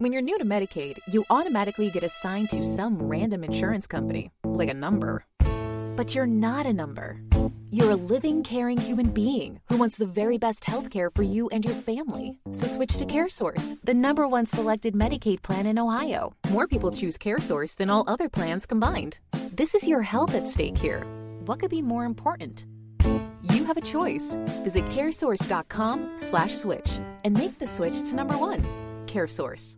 When you're new to Medicaid, you automatically get assigned to some random insurance company, like a number. But you're not a number. You're a living, caring human being who wants the very best healthcare for you and your family. So switch to CareSource, the number one selected Medicaid plan in Ohio. More people choose CareSource than all other plans combined. This is your health at stake here. What could be more important? You have a choice. Visit caresource.com slash switch and make the switch to number 1. CareSource.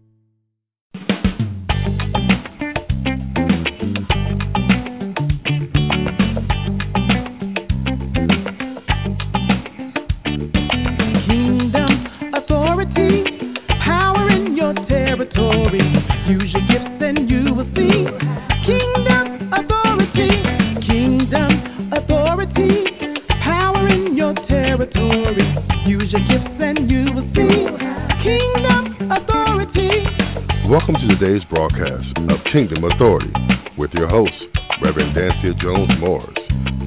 Kingdom Authority with your host, Reverend Dansiea Jones Morris.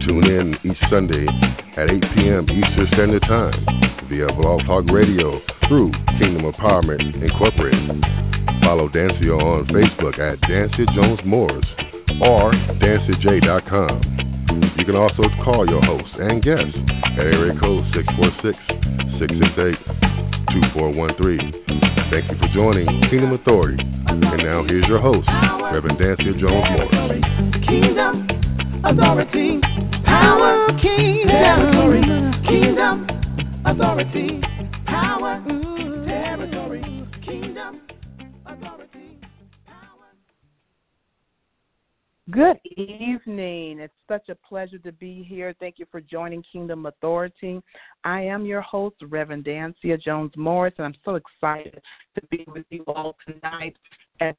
Tune in each Sunday at 8 p.m. Eastern Standard Time via Blog Talk Radio through Kingdom Empowerment Incorporated. Follow Dansiea on Facebook at Dansiea Jones Morris or DansieaJ.com. You can also call your host and guests at area code 646 668 2413 Thank you for joining Kingdom Authority. And now here's your host, Reverend Dansiea Jones Moore. Kingdom Authority, Power, King, Territory, Kingdom Authority, Power, Territory, Kingdom Authority, Power. Good evening. It's such a pleasure to be here. Thank you for joining Kingdom Authority. I am your host, Reverend Dansiea Jones Morris, and I'm so excited to be with you all tonight and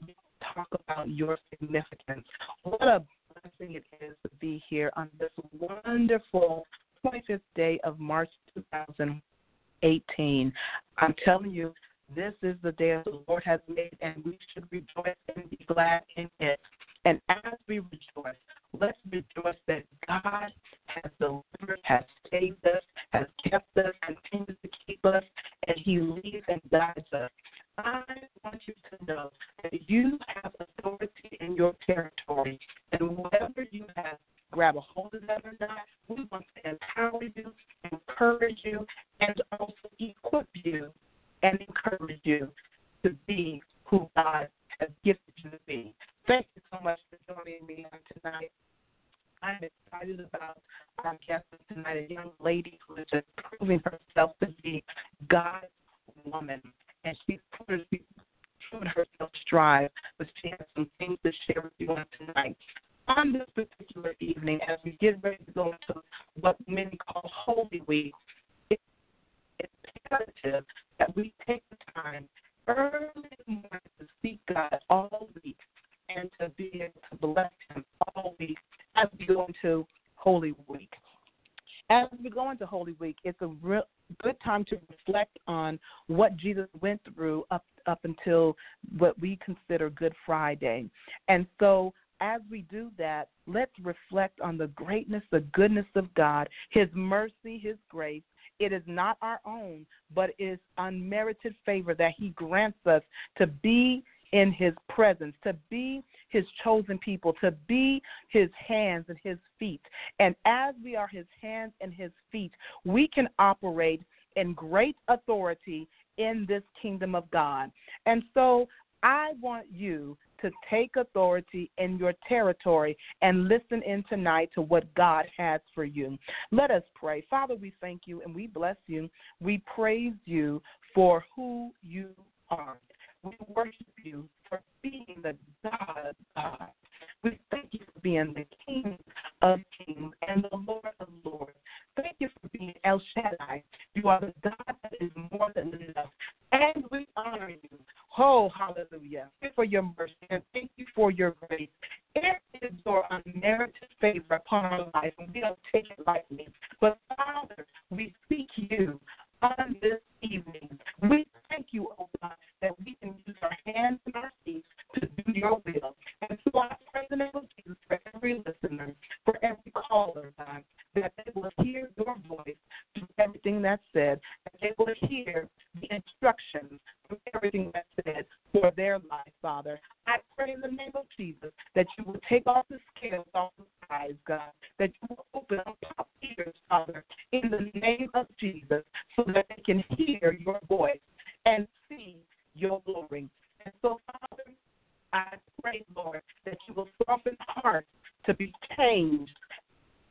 talk about your significance. What a blessing it is to be here on this wonderful 25th day of March 2018. I'm telling you, this is the day the Lord has made, and we should rejoice and be glad in it. And as we rejoice, let's rejoice that God has delivered, has saved us, has kept us, continues to keep us, and He leads and guides us. I want you to know that you have authority in your territory, and whatever you have, grab a hold of that or not, we want to empower you, encourage you, and also equip you and encourage you to be who God has gifted you to be. Thank you so much for joining me tonight. I'm excited about our guest tonight, a young lady who is just proving herself to be God's woman. And she's proven herself strive, but she has some things to share with you on tonight. On this particular evening, as we get ready to go into what many call Holy Week, it's imperative that we take the time early morning to seek God all week and to be able to bless Him all week as we go into Holy Week. As we go into Holy Week, it's a real good time to reflect on what Jesus went through up up until what we consider Good Friday. And so as we do that, let's reflect on the greatness, the goodness of God, His mercy, His grace. It is not our own, but is unmerited favor that He grants us to be in His presence, to be His chosen people, to be His hands and His feet. And as we are His hands and His feet, we can operate in great authority in this kingdom of God. And so I want you to take authority in your territory and listen in tonight to what God has for you. Let us pray. Father, we thank you and we bless you. We praise you for who you are. We worship you for being the God of God. We thank you for being the King of kings and the Lord of lords. Thank you for being El Shaddai. You are the God that is more than enough. And we honor you. Oh, hallelujah. Thank you for your mercy and thank you for your grace. It is your unmerited favor upon our life, and we don't take it lightly. But, Father, we seek you on this evening. We thank you, oh God, that we can use our hands and our feet to do your will. And so I pray the name of Jesus for every listener, for every caller, God, that they will hear your voice through everything that's said, that they will hear the instructions from everything that's said for their life, Father. I pray in the name of Jesus that you will take off the scales off the eyes, God, that you will open up our ears, Father, in the name of Jesus, so that they can hear your voice and see your glory. And so, Father, I pray, Lord, that you will soften hearts to be changed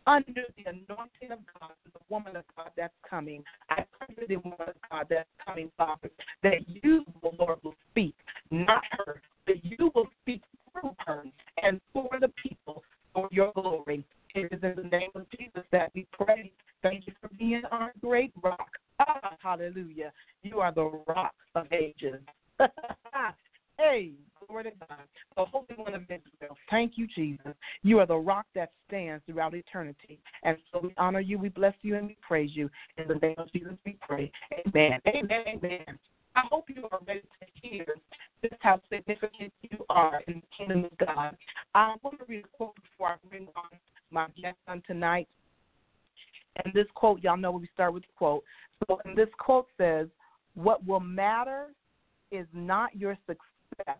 under the anointing of God, the woman of God that's coming. I pray for the woman of God that's coming, Father, that you, the Lord, will speak, not her, but you will speak through her and for the people for your glory. It is in the name of Jesus that we pray. Thank you for being our great rock. Ah, hallelujah. You are the rock of ages. hey, glory to God, the Holy One of Israel. Thank you, Jesus. You are the rock that stands throughout eternity. And so we honor you, we bless you, and we praise you. In the name of Jesus, we pray. Amen. Amen. Amen. I hope you are ready to hear just how significant you are in the kingdom of God. I want to read a quote before I bring on my guest on tonight. And this quote, y'all know we start with quote. So, and this quote says, What will matter is not your success,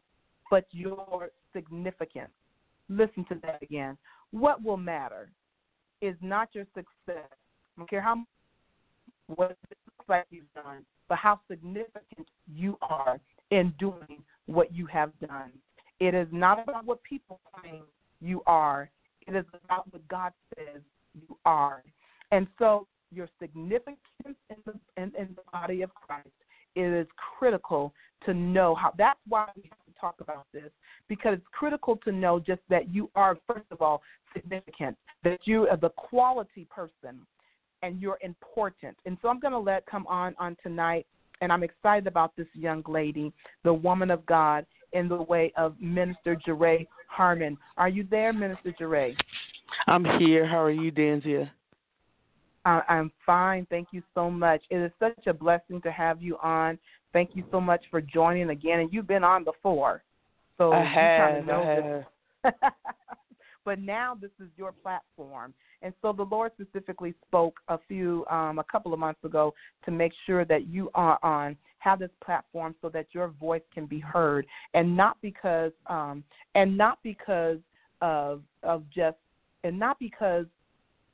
but your significance. Listen to that again. What will matter is not your success. I don't care how what it looks like you've done, but how significant you are in doing what you have done. It is not about what people think you are. It is about what God says you are. And so your significance in the in, in the body of Christ it is critical to know how that's why we have talk about this because it's critical to know just that you are first of all significant that you are the quality person and you're important and so i'm going to let come on on tonight and i'm excited about this young lady the woman of god in the way of minister Je're harmon are you there minister Je're i'm here how are you Dansiea I'm fine. Thank you so much. It is such a blessing to have you on. Thank you so much for joining again. And you've been on before, so I you have. of know I have. but now this is your platform, and so the Lord specifically spoke a few, um, a couple of months ago, to make sure that you are on have this platform so that your voice can be heard, and not because, um, and not because of of just, and not because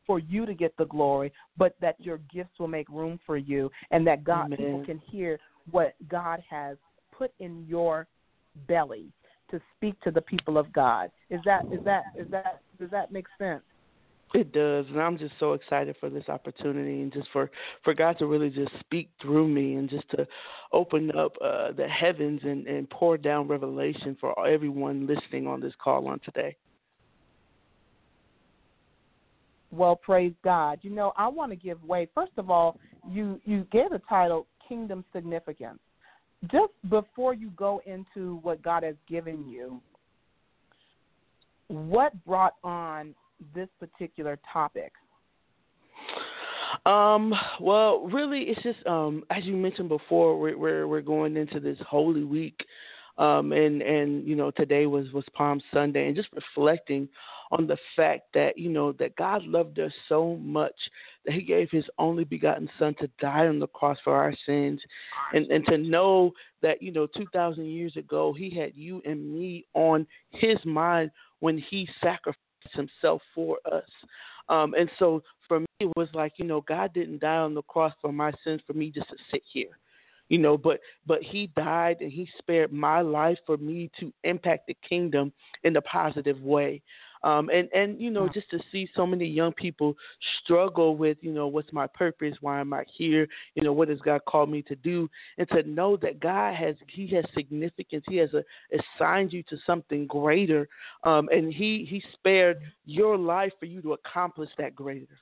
for you to get the glory, but that your gifts will make room for you and that God Amen. people can hear what God has put in your belly to speak to the people of God. Is that is that is that does that make sense? It does, and I'm just so excited for this opportunity, and just for for God to really just speak through me, and just to open up uh, the heavens and and pour down revelation for everyone listening on this call on today. Well, praise God. You know, I want to give way. First of all, you you gave the title Kingdom Significance. Just before you go into what God has given you, what brought on this particular topic? Um, well, really, it's just um, as you mentioned before, we're we're, we're going into this Holy Week, um, and and you know today was was Palm Sunday, and just reflecting on the fact that you know that God loved us so much that He gave His only begotten Son to die on the cross for our sins, and and to know that you know two thousand years ago He had you and me on His mind when He sacrificed Himself for us, um, and so for me it was like you know God didn't die on the cross for my sins for me just to sit here you know but but he died and he spared my life for me to impact the kingdom in a positive way. Um and and you know just to see so many young people struggle with you know what's my purpose? Why am i here? You know what has god called me to do? And to know that god has he has significance. He has a, assigned you to something greater. Um and he he spared your life for you to accomplish that greater.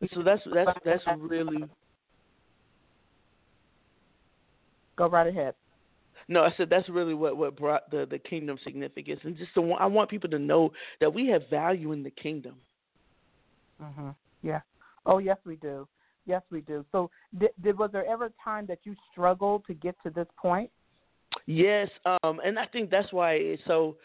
And so that's that's that's really Go right ahead. No, I said that's really what what brought the the kingdom significance, and just to, I want people to know that we have value in the kingdom. Mhm. Yeah. Oh, yes, we do. Yes, we do. So, did, did was there ever a time that you struggled to get to this point? Yes, um, and I think that's why so.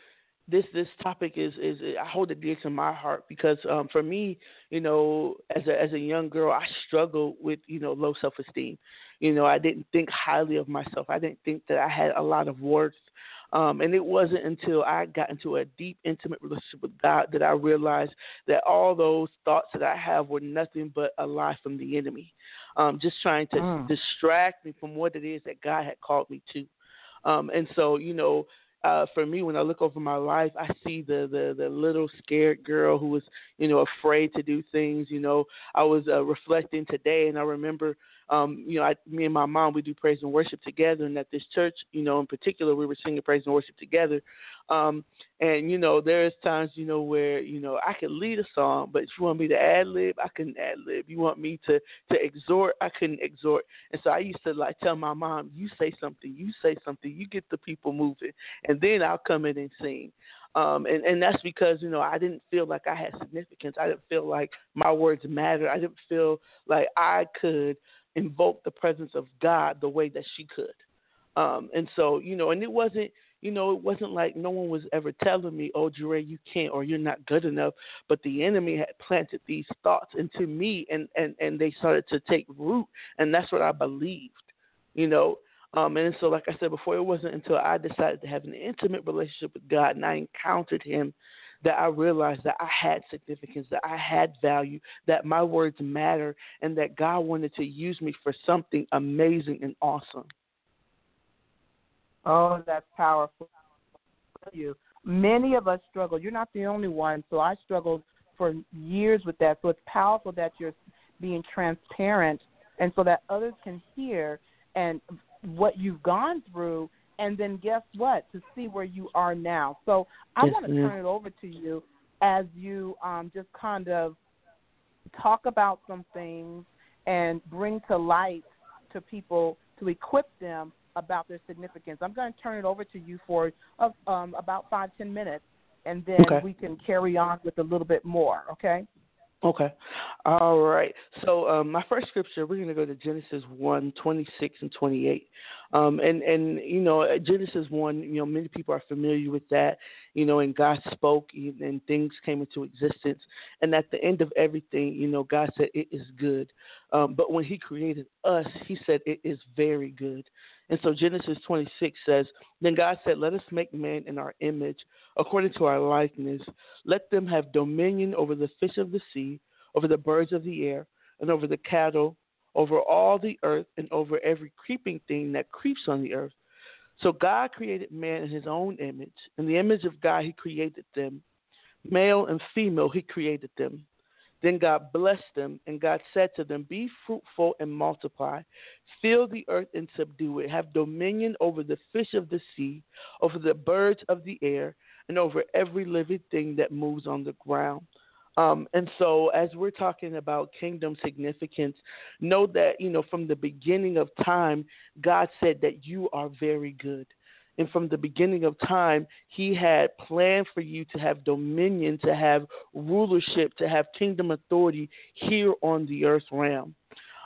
This this topic is is I hold it dear to my heart because um, for me, you know, as a as a young girl, I struggled with you know low self esteem You know, I didn't think highly of myself. I didn't think that I had a lot of worth. Um, and it wasn't until I got into a deep, intimate relationship with God that I realized that all those thoughts that I have were nothing but a lie from the enemy, um, just trying to mm. distract me from what it is that God had called me to. Um, and so, you know, uh, for me, when I look over my life, I see the, the the little scared girl who was, you know, afraid to do things. You know, I was uh, reflecting today, and I remember um, you know, I, me and my mom, we do praise and worship together. And at this church, you know, in particular, we were singing praise and worship together. Um, and, you know, there's times, you know, where, you know, I could lead a song, but if you want me to ad lib, I couldn't ad lib. You want me to, to exhort, I couldn't exhort. And so I used to like tell my mom, you say something, you say something, you get the people moving. And then I'll come in and sing. Um, and, and that's because, you know, I didn't feel like I had significance. I didn't feel like my words mattered. I didn't feel like I could invoke the presence of God the way that she could. Um, and so, you know, and it wasn't, you know, it wasn't like no one was ever telling me, oh, Je're, you can't or you're not good enough. But the enemy had planted these thoughts into me and, and, and they started to take root. And that's what I believed, you know. Um, and so, like I said before, it wasn't until I decided to have an intimate relationship with God and I encountered Him that I realized that I had significance, that I had value, that my words matter, and that God wanted to use me for something amazing and awesome. Oh, that's powerful. You. Many of us struggle. You're not the only one. So I struggled for years with that. So it's powerful that you're being transparent, and so that others can hear and what you've gone through and then guess what? To see where you are now. So I yes, want to turn it over to you as you um, just kind of talk about some things and bring to light to people to equip them about their significance. I'm going to turn it over to you for um, about five ten minutes, and then okay. we can carry on with a little bit more. Okay. Okay. All right. So um, my first scripture, we're going to go to Genesis 1, 26 and 28. Um, and, and, you know, Genesis 1, you know, many people are familiar with that, you know, and God spoke and things came into existence. And at the end of everything, you know, God said it is good. Um, but when he created us, he said it is very good. And so Genesis 26 says, Then God said, Let us make man in our image, according to our likeness. Let them have dominion over the fish of the sea, over the birds of the air, and over the cattle, over all the earth, and over every creeping thing that creeps on the earth. So God created man in his own image. In the image of God, he created them. Male and female, he created them. Then God blessed them, and God said to them, Be fruitful and multiply, fill the earth and subdue it, have dominion over the fish of the sea, over the birds of the air, and over every living thing that moves on the ground. Um, and so, as we're talking about kingdom significance, know that, you know, from the beginning of time, God said that you are very good. And from the beginning of time, he had planned for you to have dominion, to have rulership, to have kingdom authority here on the earth realm.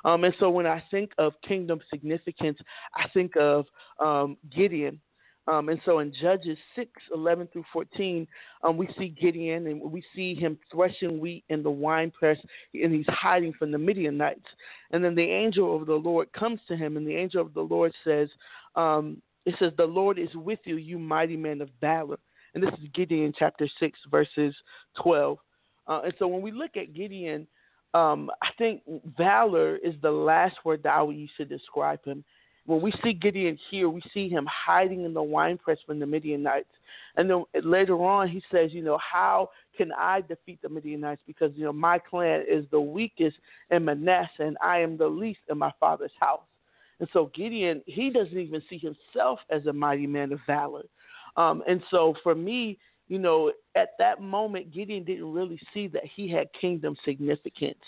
Um, and so when I think of kingdom significance, I think of um, Gideon. Um, and so in Judges 6, 11 through 14, um, we see Gideon and we see him threshing wheat in the wine press and he's hiding from the Midianites. And then the angel of the Lord comes to him and the angel of the Lord says, um, it says, The Lord is with you, you mighty man of valor. And this is Gideon chapter 6, verses 12. Uh, and so when we look at Gideon, um, I think valor is the last word that I would use to describe him. When we see Gideon here, we see him hiding in the winepress from the Midianites. And then later on, he says, you know, how can I defeat the Midianites? Because, you know, my clan is the weakest in Manasseh, and I am the least in my father's house. And so Gideon, he doesn't even see himself as a mighty man of valor. Um, and so for me, you know, at that moment, Gideon didn't really see that he had kingdom significance.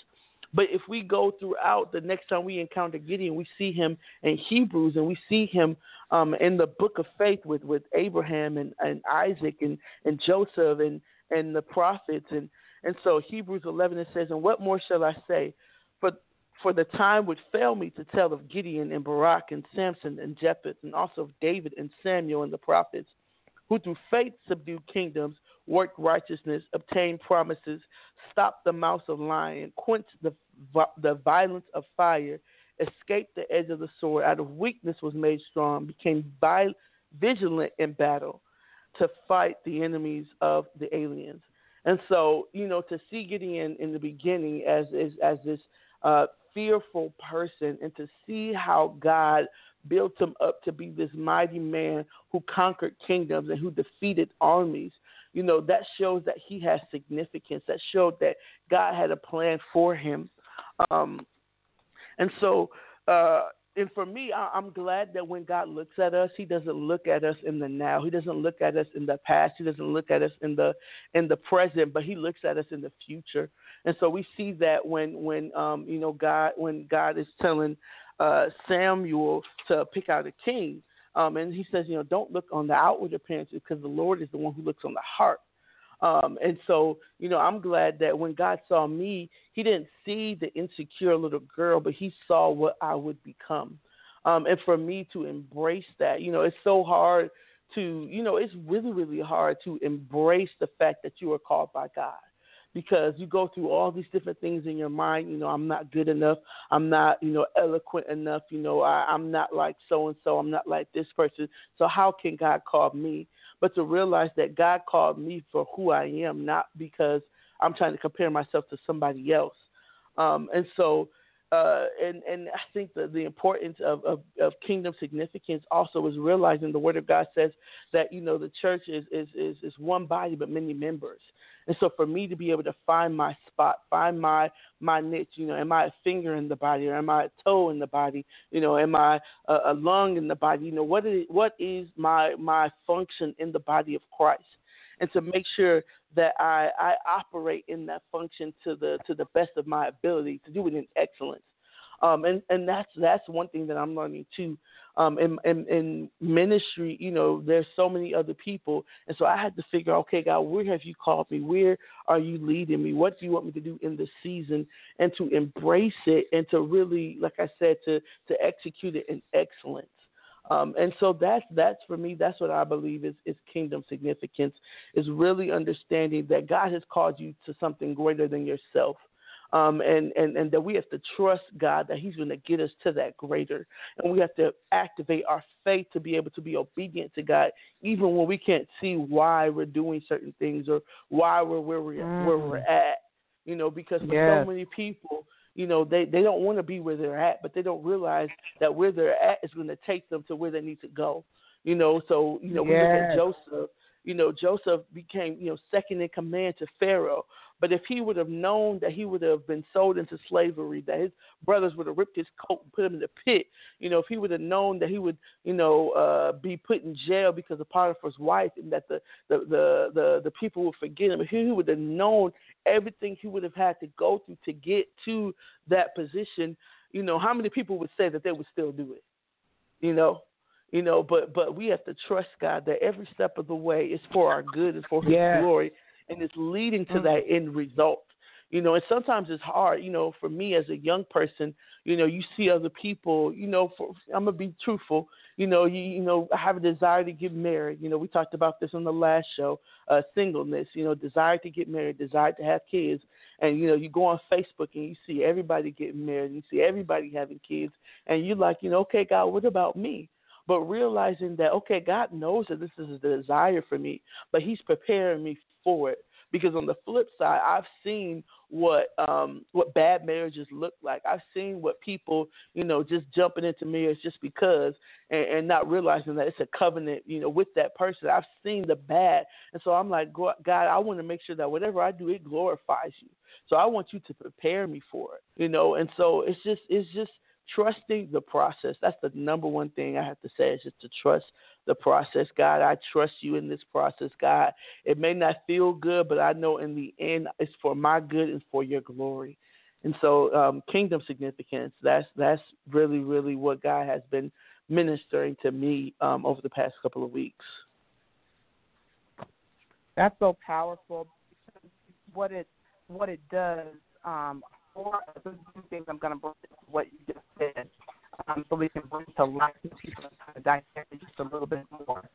But if we go throughout the next time we encounter Gideon, we see him in Hebrews and we see him um, in the book of faith with, with Abraham and, and Isaac and, and Joseph and, and the prophets. And, and so Hebrews 11, it says, And what more shall I say? For the time would fail me to tell of Gideon and Barak and Samson and Jephthah, and also of David and Samuel and the prophets, who through faith subdued kingdoms, worked righteousness, obtained promises, stopped the mouth of lion, quenched the, the violence of fire, escaped the edge of the sword, out of weakness was made strong, became vigilant in battle to fight the enemies of the aliens. And so, you know, to see Gideon in the beginning as as, as this uh, fearful person, and to see how God built him up to be this mighty man who conquered kingdoms and who defeated armies. You know, that shows that he has significance. That showed that God had a plan for him. Um, and so, uh, and for me, I, I'm glad that when God looks at us, He doesn't look at us in the now. He doesn't look at us in the past. He doesn't look at us in the in the present, but He looks at us in the future. And so we see that when when um, you know God when God is telling uh, Samuel to pick out a king, um, and He says, you know, don't look on the outward appearances because the Lord is the one who looks on the heart. Um, and so, you know, I'm glad that when God saw me, He didn't see the insecure little girl, but He saw what I would become. Um, and for me to embrace that, you know, it's so hard to, you know, it's really, really hard to embrace the fact that you are called by God because you go through all these different things in your mind. You know, I'm not good enough. I'm not, you know, eloquent enough. You know, I, I'm not like so and so. I'm not like this person. So how can God call me? But to realize that God called me for who I am, not because I'm trying to compare myself to somebody else. Um, and so, uh, and and I think the the importance of, of, of kingdom significance also is realizing the Word of God says that you know the church is is is, is one body but many members. And so for me to be able to find my spot, find my my niche, you know, am I a finger in the body or am I a toe in the body? You know, am I a, a lung in the body? You know, what is what is my my function in the body of Christ? And to make sure that I, I operate in that function to the to the best of my ability to do it in excellence. Um, and and that's that's one thing that I'm learning too. Um, in, in, in ministry, you know, there's so many other people, and so I had to figure, okay, God, where have you called me? Where are you leading me? What do you want me to do in this season? And to embrace it, and to really, like I said, to to execute it in excellence. Um, and so that's that's for me. That's what I believe is is kingdom significance. Is really understanding that God has called you to something greater than yourself um, and, and, and that we have to trust God that He's going to get us to that greater. And we have to activate our faith to be able to be obedient to God, even when we can't see why we're doing certain things or why we're where we're, mm. where we're at. You know, because for yes. so many people, you know, they, they don't want to be where they're at, but they don't realize that where they're at is going to take them to where they need to go. You know, so, you know, yes. we look at Joseph you know, Joseph became, you know, second in command to Pharaoh. But if he would have known that he would have been sold into slavery, that his brothers would have ripped his coat and put him in the pit, you know, if he would have known that he would, you know, uh, be put in jail because of Potiphar's wife, and that the the the the, the people would forget him, if he would have known everything he would have had to go through to get to that position, you know, how many people would say that they would still do it? You know, you know, but but we have to trust God that every step of the way is for our good and for His yeah. glory, and it's leading to mm-hmm. that end result. You know, and sometimes it's hard. You know, for me as a young person, you know, you see other people. You know, for, I'm gonna be truthful. You know, you you know, I have a desire to get married. You know, we talked about this on the last show. Uh, singleness. You know, desire to get married, desire to have kids. And you know, you go on Facebook and you see everybody getting married, you see everybody having kids, and you're like, you know, okay, God, what about me? but realizing that okay, God knows that this is a desire for me, but He's preparing me for it. Because on the flip side, I've seen what um, what bad marriages look like. I've seen what people, you know, just jumping into marriage just because, and, and not realizing that it's a covenant, you know, with that person. I've seen the bad, and so I'm like, God, I want to make sure that whatever I do, it glorifies you. So I want you to prepare me for it, you know. And so it's just, it's just trusting the process. That's the number one thing I have to say is just to trust the process. God, I trust you in this process, God. It may not feel good, but I know in the end it's for my good and for your glory. And so, um, kingdom significance. That's that's really, really what God has been ministering to me um, over the past couple of weeks. That's so powerful. What it what it does um, four other things I'm going to bring to what you just said, um, so we can bring to life and people kind of dissect it just a little bit more.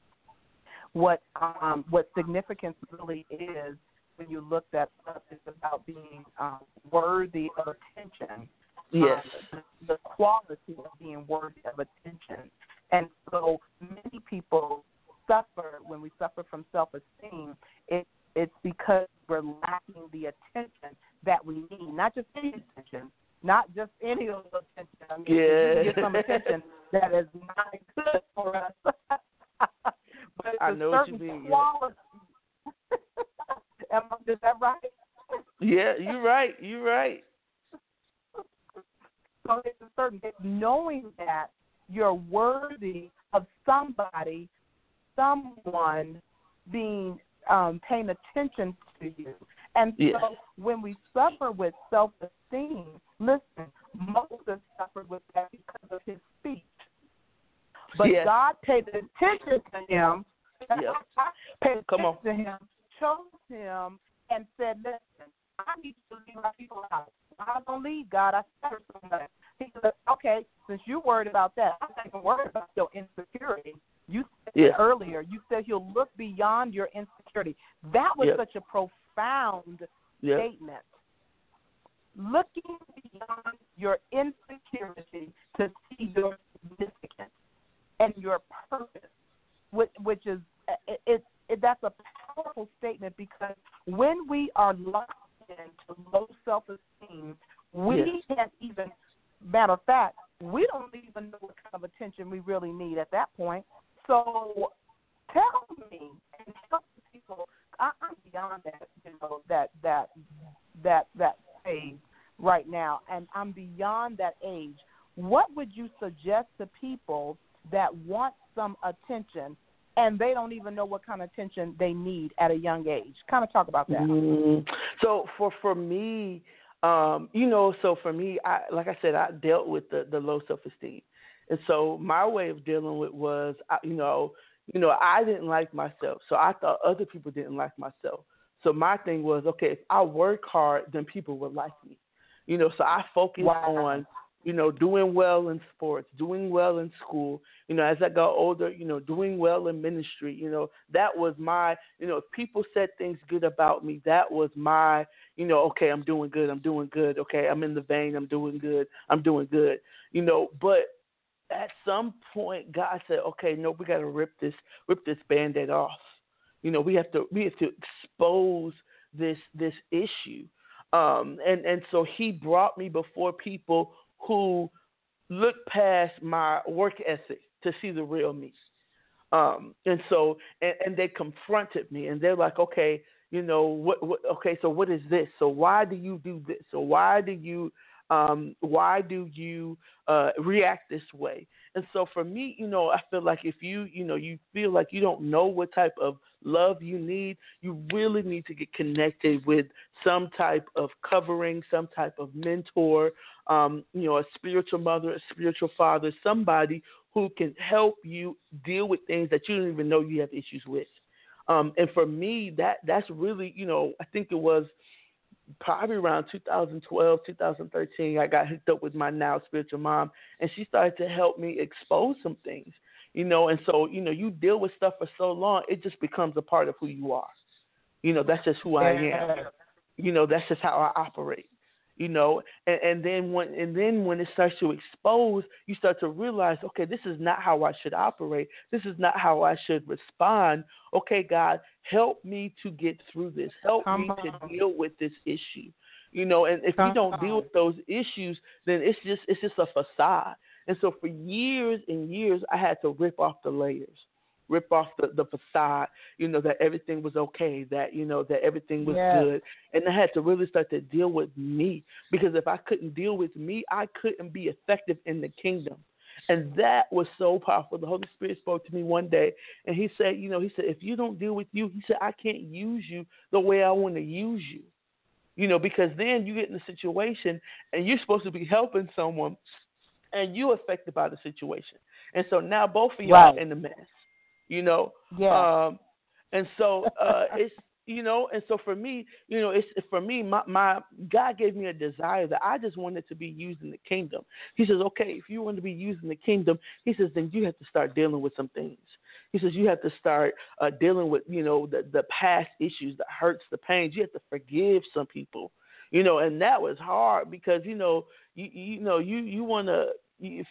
What um, what significance really is when you look that up is about being um, worthy of attention. Yes. Uh, the quality of being worthy of attention. And so many people suffer when we suffer from self esteem. It, it's because we're lacking the attention that we need, not just any attention, not just any of the attention. I mean, yeah. get some attention that is not good for us. but I know what you mean. Quality. Am I, is that right? Yeah, you're right. You're right. So it's a certain it's knowing that you're worthy of somebody, someone being um, paying attention to you. And so Yes. when we suffer with self esteem, listen, Moses suffered with that because of his speech. But Yes. God paid attention to him. Yep. paid Come on. attention to him, chose him, and said, Listen, I need you to lead my people out. I don't lead God. I suffer so much. He said, Okay, since you're worried about that, I'm not even worried about your insecurity. You said Yeah. earlier, you said he'll look beyond your insecurity. That was such a profound Yeah. statement. Looking beyond your insecurity to see your significance and your purpose, which, which is uh, it, it, it, that's a powerful statement because when we are locked into low self-esteem, we Yes. can't even. Matter of fact, we don't even know what kind of attention we really need at that point. So, tell me and help the people. I, I'm beyond that, you know, that that that that phase right now, and I'm beyond that age. What would you suggest to people that want some attention and they don't even know what kind of attention they need at a young age? Kind of talk about that. Mm. So for for me, um, you know, so for me, I like I said, I dealt with the the low self esteem, and so my way of dealing with was, you know, you know, I didn't like myself, so I thought other people didn't like myself. So my thing was, okay, if I work hard, then people will like me, you know. So I focused Wow. on, you know, doing well in sports, doing well in school. You know, as I got older, you know, doing well in ministry. You know, that was my, you know, if people said things good about me, that was my, you know, okay, I'm doing good, I'm doing good. Okay, I'm in the vein, I'm doing good, I'm doing good. You know, but at some point, God said, okay, no, we got to rip this, rip this band-aid off. You know, we have to, we have to expose this, this issue. Um, and and so He brought me before people who look past my work ethic to see the real me. Um, and so, and, and they confronted me, and they're like, okay, you know, what, what? Okay, so what is this? So why do you do this? So why do you, um, why do you uh, react this way? And so for me, you know, I feel like if you, you know, you feel like you don't know what type of love you need, you really need to get connected with some type of covering, some type of mentor, um, you know, a spiritual mother, a spiritual father, somebody who can help you deal with things that you don't even know you have issues with. Um, and for me, that that's really, you know, I think it was probably around 2012, 2013, I got hooked up with my now spiritual mom, and she started to help me expose some things, you know. And so, you know, you deal with stuff for so long, it just becomes a part of who you are. You know, that's just who I am. You know, that's just how I operate. You know, and, and then when and then when it starts to expose, you start to realize, okay, this is not how I should operate. This is not how I should respond. Okay, God, help me to get through this. Help Come me on. to deal with this issue. You know, and if you don't deal with those issues, then it's just it's just a facade. And so for years and years, I had to rip off the layers, rip off the, the facade. You know that everything was okay, that you know that everything was Yes. good, and I had to really start to deal with me because if I couldn't deal with me, I couldn't be effective in the kingdom. And that was so powerful. The Holy Spirit spoke to me one day, and He said, You know, He said, if you don't deal with you, He said, I can't use you the way I want to use you. You know, because then you get in a situation and you're supposed to be helping someone, and you're affected by the situation. And so now both of y'all Right. are in the mess. You know, Yeah. um, and so uh, it's you know, and so for me, you know, it's for me, my my God gave me a desire that I just wanted to be used in the kingdom. He says, okay, if you want to be used in the kingdom, he says, then you have to start dealing with some things. He says you have to start uh, dealing with you know the the past issues, the hurts, the pains. You have to forgive some people. You know, and that was hard because you know, you you know, you you want to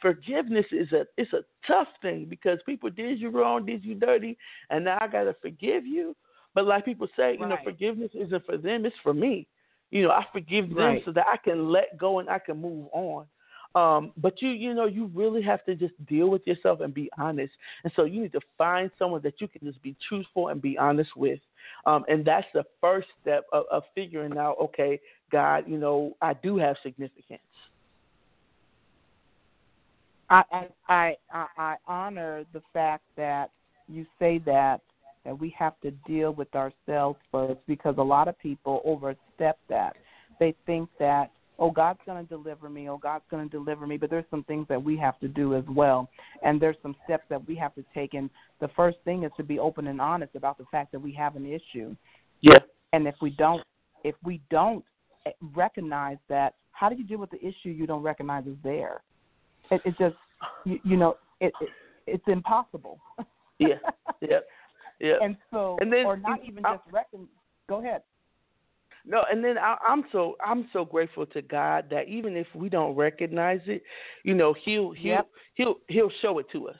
forgiveness is a it's a tough thing because people did you wrong, did you dirty, and now I gotta forgive you. But like people say, you know, forgiveness isn't for them; it's for me. You know, I forgive them right. so that I can let go and I can move on. Um, but you, you know, you really have to just deal with yourself and be honest. And so you need to find someone that you can just be truthful and be honest with. Um, and that's the first step of, of figuring out, okay, God, you know, I do have significance. I, I I I honor the fact that you say that that we have to deal with ourselves first because a lot of people overstep that. They think that oh God's going to deliver me, oh God's going to deliver me, but there's some things that we have to do as well, and there's some steps that we have to take. And the first thing is to be open and honest about the fact that we have an issue. Yeah. And if we don't, if we don't eh, recognize that, how do you deal with the issue you don't recognize is there? It, it just, you, you know, it, it it's impossible. yeah, yeah, yeah. And so, and then, or not even I, just reckon. Go ahead. No, and then I, I'm so I'm so grateful to God that even if we don't recognize it, you know, He'll He'll yep. He'll He'll show it to us.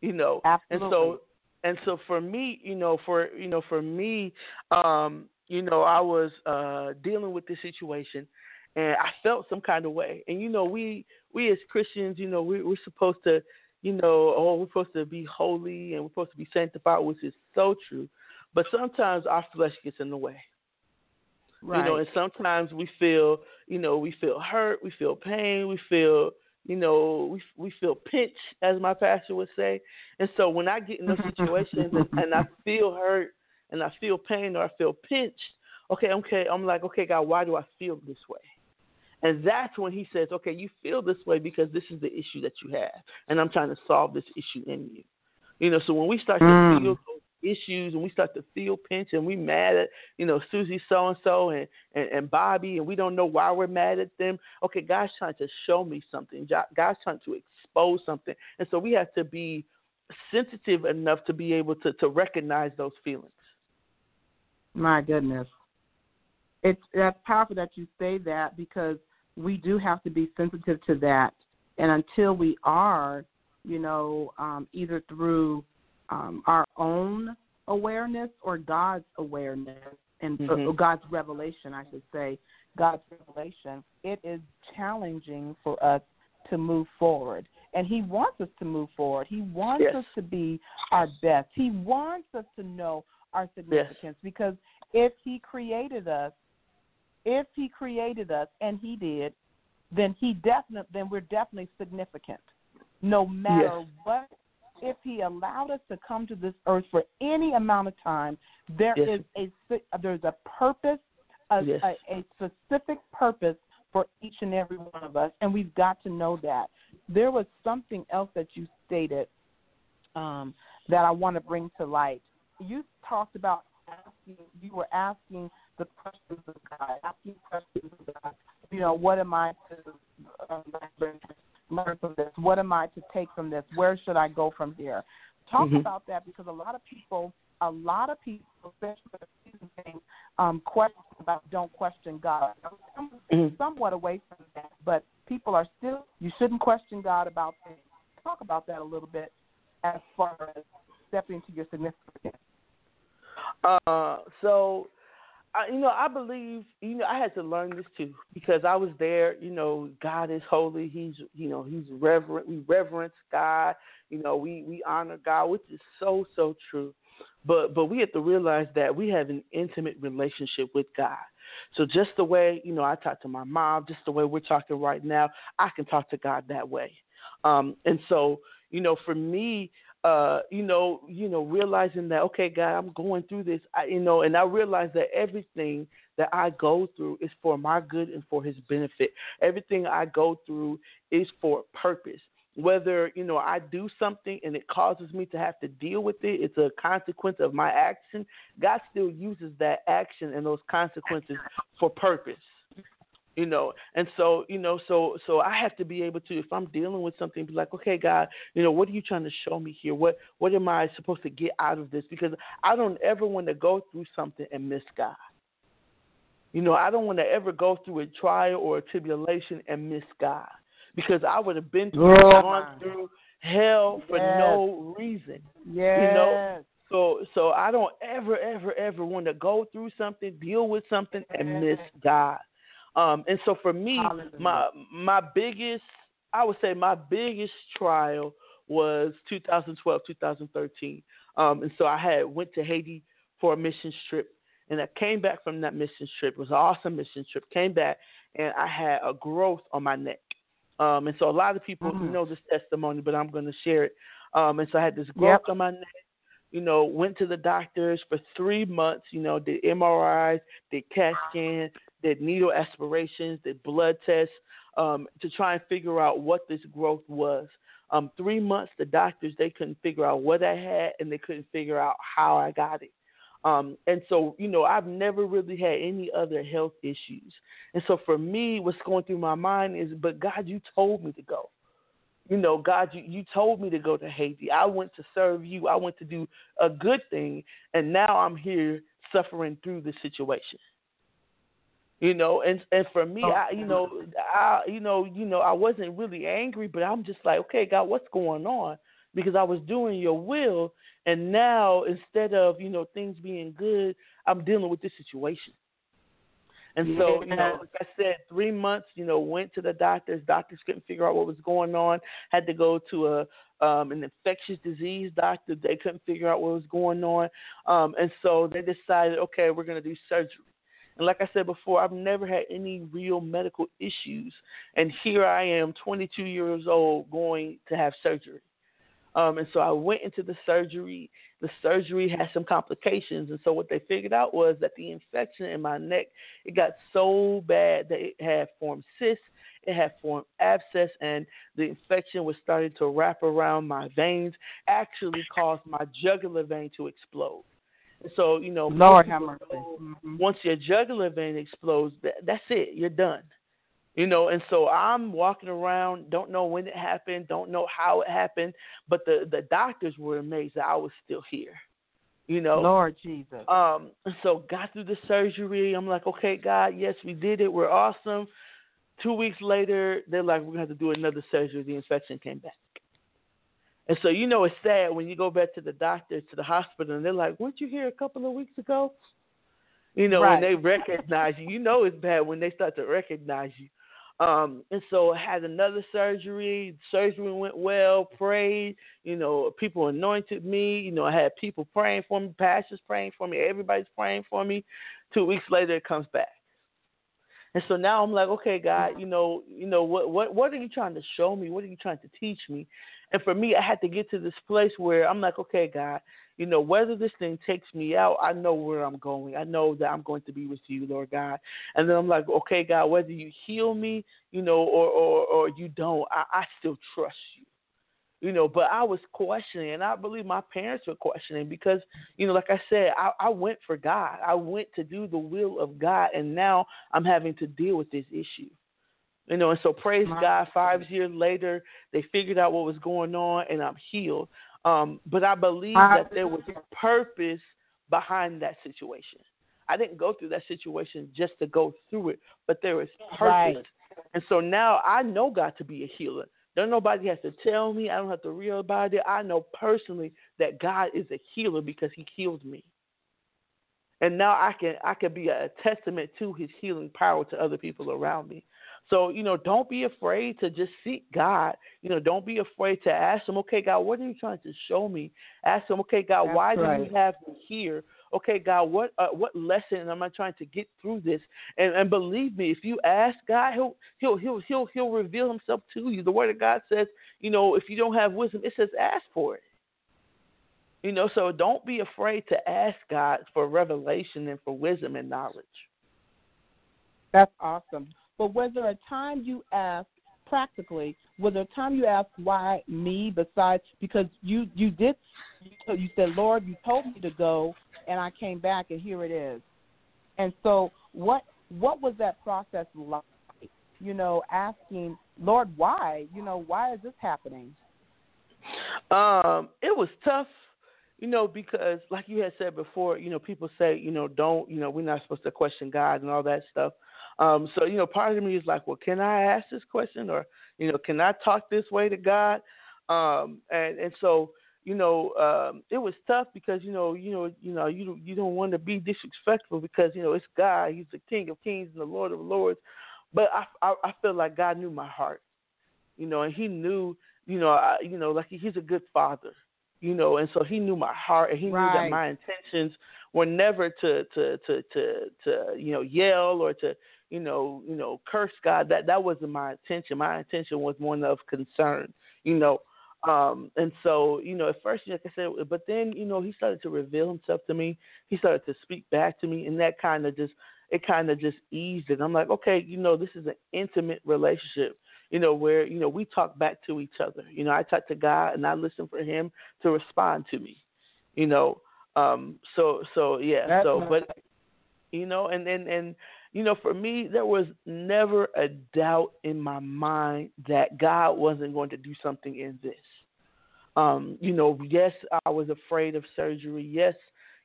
You know, Absolutely. and so and so for me, you know, for you know, for me, um, you know, I was uh dealing with this situation and I felt some kind of way. And you know, we we as Christians, you know, we, we're supposed to, you know, oh, we're supposed to be holy and we're supposed to be sanctified, which is so true. But sometimes our flesh gets in the way. Right. You know, and sometimes we feel, you know, we feel hurt, we feel pain, we feel, you know, we we feel pinched, as my pastor would say. And so when I get in those situations and, and I feel hurt and I feel pain or I feel pinched, okay, okay, I'm like, okay, God, why do I feel this way? And that's when he says, okay, you feel this way because this is the issue that you have. And I'm trying to solve this issue in you. You know, so when we start mm. to feel those issues and we start to feel pinch and we mad at, you know, Susie so and so and and Bobby and we don't know why we're mad at them. Okay, God's trying to show me something. God's trying to expose something. And so we have to be sensitive enough to be able to, to recognize those feelings. My goodness. It's that's powerful that you say that because we do have to be sensitive to that. And until we are, you know, um, either through um, our own awareness or God's awareness and mm-hmm. God's revelation, I should say, God's revelation, it is challenging for us to move forward. And He wants us to move forward. He wants yes. us to be our best. He wants us to know our significance yes. because if He created us if he created us and he did, then he definitely then we're definitely significant. No matter yes. what if he allowed us to come to this earth for any amount of time, there yes. is a there's a purpose, a, yes. a, a specific purpose for each and every one of us, and we've got to know that. There was something else that you stated um, that I want to bring to light. You talked about asking, you were asking the questions of God, asking questions of God. You know, what am I to um, learn from this? What am I to take from this? Where should I go from here? Talk mm-hmm. about that because a lot of people, a lot of people, especially things, um, question about don't question God. I'm mm-hmm. somewhat away from that, but people are still. You shouldn't question God about things. Talk about that a little bit as far as stepping into your significance. Uh, so I, you know, I believe, you know, I had to learn this too because I was there. You know, God is holy. He's, you know, He's reverent. We reverence God. You know, we we honor God, which is so so true. But but we have to realize that we have an intimate relationship with God. So just the way you know I talk to my mom, just the way we're talking right now, I can talk to God that way. Um, and so you know, for me, uh, you know, you know, realizing that okay, God, I'm going through this, I, you know, and I realize that everything that I go through is for my good and for His benefit. Everything I go through is for purpose. Whether you know I do something and it causes me to have to deal with it, it's a consequence of my action. God still uses that action and those consequences for purpose you know and so you know so so i have to be able to if i'm dealing with something be like okay god you know what are you trying to show me here what what am i supposed to get out of this because i don't ever want to go through something and miss god You know, I don't want to ever go through a trial or a tribulation and miss God because I would have been through, Oh, gone through hell for Yes. no reason. Yes. You know, so so I don't ever ever ever want to go through something, deal with something, and miss God. Um, and so for me, Hallelujah. my my biggest, I would say my biggest trial was 2012, 2013. Um, and so I had went to Haiti for a mission trip, and I came back from that mission trip. It was an awesome mission trip. Came back, and I had a growth on my neck. Um, and so a lot of people Mhm. know this testimony, but I'm going to share it. Um, and so I had this growth Yep. on my neck. You know, went to the doctors for three months. You know, did MRIs, did CAT scan, did needle aspirations, did blood tests um, to try and figure out what this growth was. Um, three months, the doctors they couldn't figure out what I had, and they couldn't figure out how I got it. Um, and so, you know, I've never really had any other health issues. And so, for me, what's going through my mind is, but God, you told me to go. You know, God, you, you told me to go to Haiti. I went to serve you. I went to do a good thing, and now I'm here suffering through the situation. You know, and and for me, I you know, I you know, you know, I wasn't really angry, but I'm just like, okay, God, what's going on? Because I was doing your will, and now instead of you know things being good, I'm dealing with this situation. And so, you know, like I said, three months, you know, went to the doctors. Doctors couldn't figure out what was going on. Had to go to a um, an infectious disease doctor. They couldn't figure out what was going on. Um, and so they decided, okay, we're going to do surgery. And like I said before, I've never had any real medical issues. And here I am, 22 years old, going to have surgery. Um, and so I went into the surgery. The surgery had some complications, and so what they figured out was that the infection in my neck it got so bad that it had formed cysts, it had formed abscess, and the infection was starting to wrap around my veins. Actually, caused my jugular vein to explode. So you know, Lord have mercy. Mhm. once your jugular vein explodes, that, that's it. You're done. You know, and so I'm walking around, don't know when it happened, don't know how it happened, but the the doctors were amazed that I was still here. You know, Lord Jesus. um, so got through the surgery. I'm like, okay, God, yes, we did it. We're awesome. Two weeks later, they're like, we're gonna have to do another surgery. The infection came back. And so you know it's sad when you go back to the doctor, to the hospital, and they're like, weren't you here a couple of weeks ago? You know, Right. when they recognize you, you know it's bad when they start to recognize you. Um, and so I had another surgery. Surgery went well, prayed, you know, people anointed me, you know, I had people praying for me, pastors praying for me, everybody's praying for me. Two weeks later it comes back. And so now I'm like, okay, God, you know, you know, what what what are you trying to show me? What are you trying to teach me? And for me, I had to get to this place where I'm like, okay, God, you know, whether this thing takes me out, I know where I'm going. I know that I'm going to be with you, Lord God. And then I'm like, okay, God, whether you heal me, you know, or or, or you don't, I, I still trust you. You know, but I was questioning, and I believe my parents were questioning because, you know, like I said, I, I went for God. I went to do the will of God, and now I'm having to deal with this issue. You know, and so praise God. Five years later, they figured out what was going on, and I'm healed. Um, but I believe that there was purpose behind that situation. I didn't go through that situation just to go through it, but there is purpose. Right. And so now I know God to be a healer. Don't nobody has to tell me. I don't have to read about it. I know personally that God is a healer because He healed me. And now I can I can be a testament to His healing power to other people around me. So you know, don't be afraid to just seek God. You know, don't be afraid to ask Him. Okay, God, what are you trying to show me? Ask Him. Okay, God, That's why right. do you have me here? Okay, God, what uh, what lesson am I trying to get through this? And and believe me, if you ask God, he'll he'll he'll he'll he'll reveal himself to you. The word of God says, you know, if you don't have wisdom, it says ask for it. You know, so don't be afraid to ask God for revelation and for wisdom and knowledge. That's awesome. But was there a time you asked practically? Was there a time you asked why me? Besides, because you you did, you, said, Lord, you told me to go, and I came back, and here it is. And so, what what was that process like? You know, asking Lord, why? You know, why is this happening? Um, it was tough. you know, because like you had said before, you know, people say, you know, don't, you know, we're not supposed to question God and all that stuff. Um, so, you know, part of me is like, well, can I ask this question or, you know, can I talk this way to God? Um, and, and so, you know, um, it was tough because, you know, you know, you know, you you don't want to be disrespectful because, you know, it's God, he's the King of Kings and the Lord of Lords. But I, I, I feel like God knew my heart, you know, and he knew, you know, I, you know, like he's a good father you know, and so he knew my heart and he right. knew that my intentions were never to to to to to you know yell or to you know you know curse God. That that wasn't my intention. My intention was one of concern, you know. Um, and so, you know, at first, like I said, but then, you know, he started to reveal himself to me. He started to speak back to me, and that kind of just, it kind of just eased it. I'm like, okay, you know, this is an intimate relationship you know, where, you know, we talk back to each other. You know, I talk to God and I listen for him to respond to me. You know. Um so so yeah, That's so nice. but you know, and, and and you know, for me there was never a doubt in my mind that God wasn't going to do something in this. Um, you know, yes, I was afraid of surgery. Yes,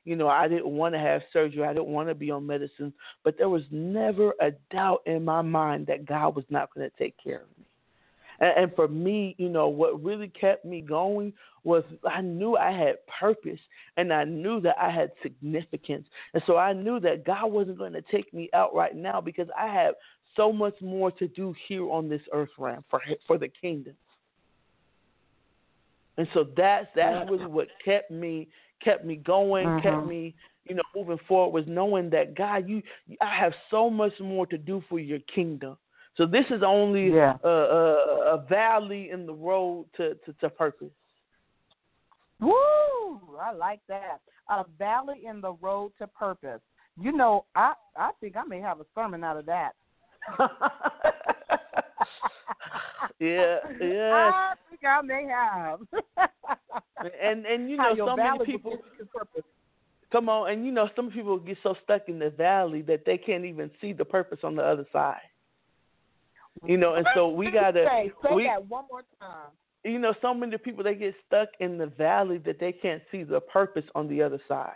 you know, I didn't want to have surgery. I didn't want to be on medicine, but there was never a doubt in my mind that God was not going to take care of me. And, and for me, you know, what really kept me going was I knew I had purpose and I knew that I had significance. And so I knew that God wasn't going to take me out right now because I had so much more to do here on this earth realm for for the kingdom. And so that's that's really what kept me kept me going, Mhm. kept me, you know, moving forward was knowing that God, you, I have so much more to do for your kingdom. So this is only Yeah. a, a, a valley in the road to, to, to purpose. Woo! I like that. A valley in the road to purpose. You know, I I think I may have a sermon out of that. yeah, yeah. I think I may have. And and you know, so many people get you to purpose. come on, and you know, some people get so stuck in the valley that they can't even see the purpose on the other side. You know, and so we gotta say, say we that one more time. you know, so many people they get stuck in the valley that they can't see the purpose on the other side.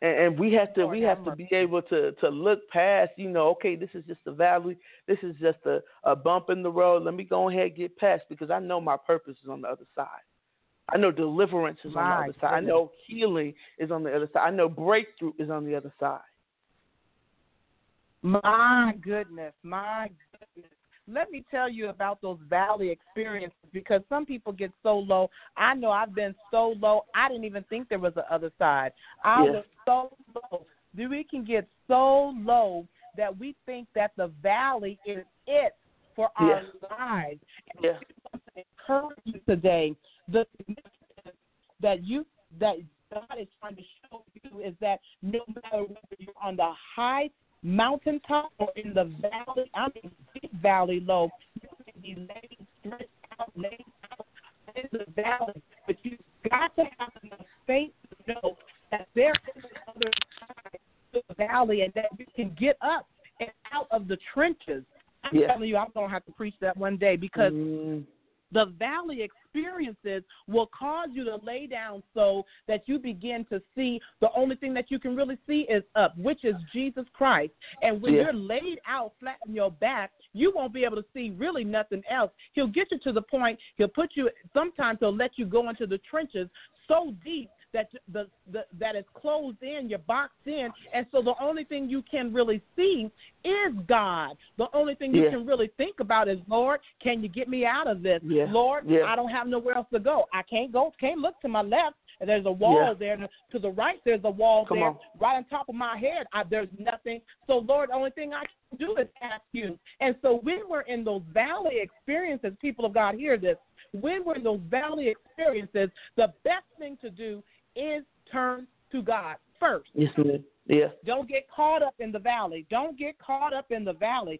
And, and we have to Lord we have to be able to to look past, you know, okay, this is just a valley, this is just a, a bump in the road. Let me go ahead and get past because I know my purpose is on the other side. I know deliverance is on the other side. I know healing is on the other side. I know breakthrough is on the other side. My goodness, my goodness. Let me tell you about those valley experiences because some people get so low. I know I've been so low, I didn't even think there was an other side. I Yeah. was so low. We can get so low that we think that the valley is it for our Yeah. lives. And Yeah. I want to encourage you today the significance that you that God is trying to show you is that no matter whether you're on the high mountaintop or in the valley, I mean deep valley low, you can be laying stretched out, laying out in the valley, but you've got to have enough faith to know that there is another side to the valley and that you can get up and out of the trenches. I'm Yeah. telling you, I'm gonna have to preach that one day because Mm, the valley experiences will cause you to lay down so that you begin to see the only thing that you can really see is up, which is Jesus Christ. And when Yeah. you're laid out flat on your back, you won't be able to see really nothing else. He'll get you to the point, he'll put you, sometimes he'll let you go into the trenches so deep that the, the that is closed in, you're boxed in, and so the only thing you can really see is God. The only thing you Yeah. can really think about is, Lord, can you get me out of this? Yeah. Lord, Yeah. I don't have nowhere else to go. I can't go, can't look to my left. And there's a wall there. To the right, there's a wall Come there. on. Right on top of my head, I, there's nothing. So, Lord, the only thing I can do is ask you. And so, when we're in those valley experiences, people of God, hear this. When we're in those valley experiences, the best thing to do is turn to God first. yes, ma'am. Yeah. Don't get caught up in the valley. Don't get caught up in the valley.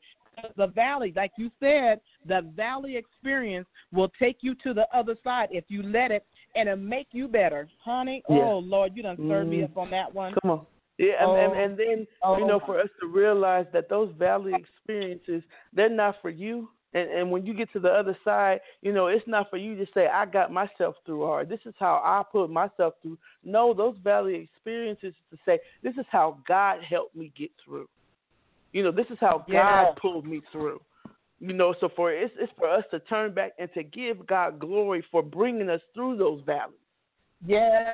The valley, like you said, the valley experience will take you to the other side if you let it, and it'll make you better, honey. Yeah. Oh Lord, you done served me Mm. up on that one. Come on. Yeah, and, Oh. and, and then Oh. you know, for us to realize that those valley experiences, they're not for you, And, and when you get to the other side, you know, it's not for you to say, I got myself through hard. This is how I put myself through. No, those valley experiences to say, this is how God helped me get through. You know, this is how yeah. God pulled me through. You know, so for it's it's for us to turn back and to give God glory for bringing us through those valleys. Yeah.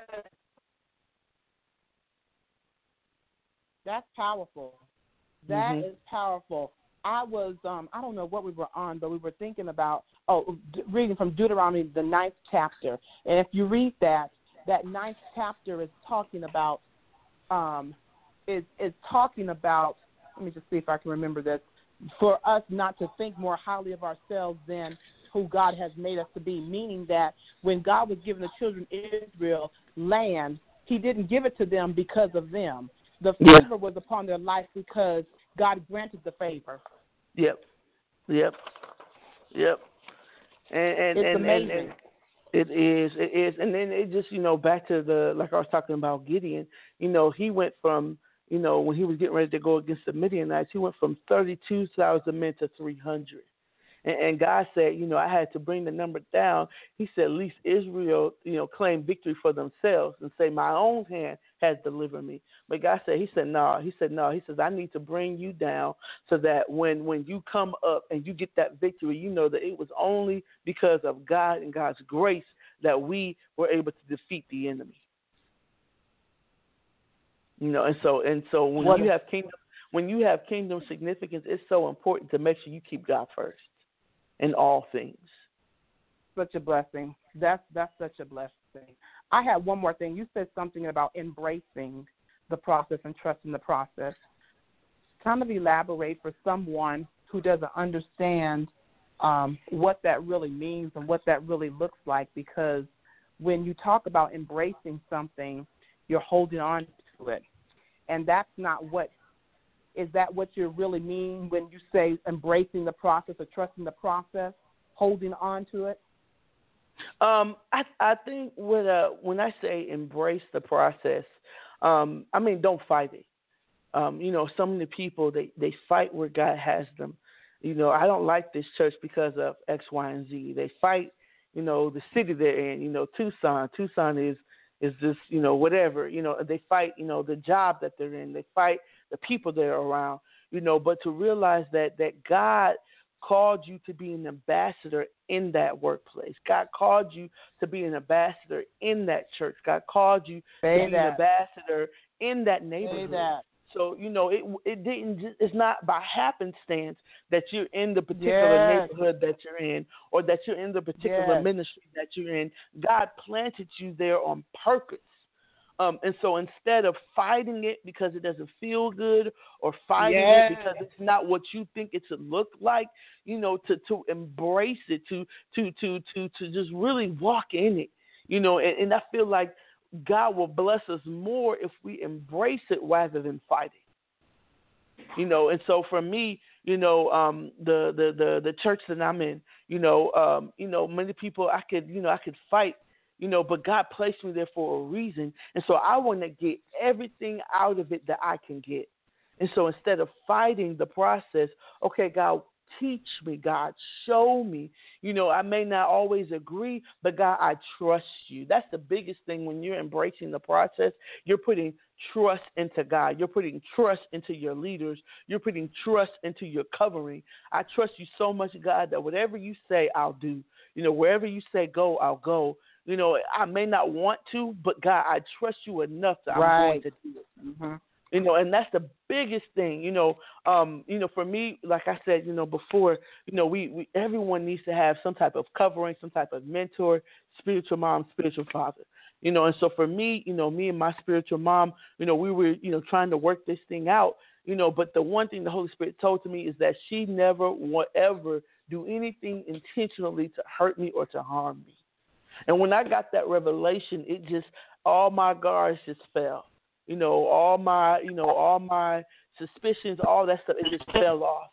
That's powerful. That Mhm. is powerful. I was um I don't know what we were on, but we were thinking about oh d- reading from Deuteronomy the ninth chapter, and if you read that, that ninth chapter is talking about um is is talking about let me just see if I can remember this for us not to think more highly of ourselves than who God has made us to be, meaning that when God was giving the children of Israel land, He didn't give it to them because of them. The Yeah. favor was upon their life because God granted the favor. Yep. Yep. Yep. And and It's and, amazing. and, and it is, it is, and then it just you know back to the like I was talking about Gideon. You know he went from you know when he was getting ready to go against the Midianites, he went from thirty two thousand men to three hundred. And, and God said, you know, I had to bring the number down. He said, at least Israel, you know, claim victory for themselves and say, my own hand has delivered me. But God said, He said, no. He said, no. He says, I need to bring you down so that when when you come up and you get that victory, you know that it was only because of God and God's grace that we were able to defeat the enemy. You know, and so and so when What you a- have kingdom when you have kingdom significance, it's so important to make sure you keep God first in all things. Such a blessing. That's that's such a blessing. I have one more thing. You said something about embracing the process and trusting the process. Kind of elaborate for someone who doesn't understand um, what that really means and what that really looks like because when you talk about embracing something, you're holding on to it. And that's not what is that what you really mean when you say embracing the process or trusting the process, holding on to it? Um, I I think when uh when I say embrace the process, um, I mean don't fight it. Um, you know, some of the people they they fight where God has them. You know, I don't like this church because of X, Y, and Z. They fight, you know, the city they're in. You know, Tucson. Tucson is is just you know whatever. You know, they fight. You know, the job that they're in. They fight the people they're around. You know, but to realize that that God called you to be an ambassador in that workplace. God called you to be an ambassador in that church. God called you Say to be that. an ambassador in that neighborhood. that. So you know, it it didn't. It's not by happenstance that you're in the particular Yes. neighborhood that you're in, or that you're in the particular Yes. ministry that you're in. God planted you there on purpose. Um, and so instead of fighting it because it doesn't feel good, or fighting Yes. it because it's not what you think it should look like, you know, to to embrace it, to to to to to just really walk in it, you know. And, and I feel like God will bless us more if we embrace it rather than fight it. You know, and so for me, you know, um, the, the the the church that I'm in, you know, um, you know, many people I could, you know, I could fight, you know, but God placed me there for a reason, and so I want to get everything out of it that I can get. And so instead of fighting the process, okay, God, teach me, God, show me. You know, I may not always agree, but God, I trust you. That's the biggest thing when you're embracing the process. You're putting trust into God. You're putting trust into your leaders. You're putting trust into your covering. I trust you so much, God, that whatever you say, I'll do. You know, wherever you say go, I'll go. You know, I may not want to, but God, I trust you enough that I'm going to do it hmm you know and that's the biggest thing you know um you know for me like i said you know before you know we, we everyone needs to have some type of covering some type of mentor spiritual mom spiritual father you know and so for me you know me and my spiritual mom you know we were you know trying to work this thing out you know but the one thing the holy spirit told to me is that she never will ever do anything intentionally to hurt me or to harm me and when i got that revelation it just all my guards just fell you know, all my, you know, all my suspicions, all that stuff, it just fell off,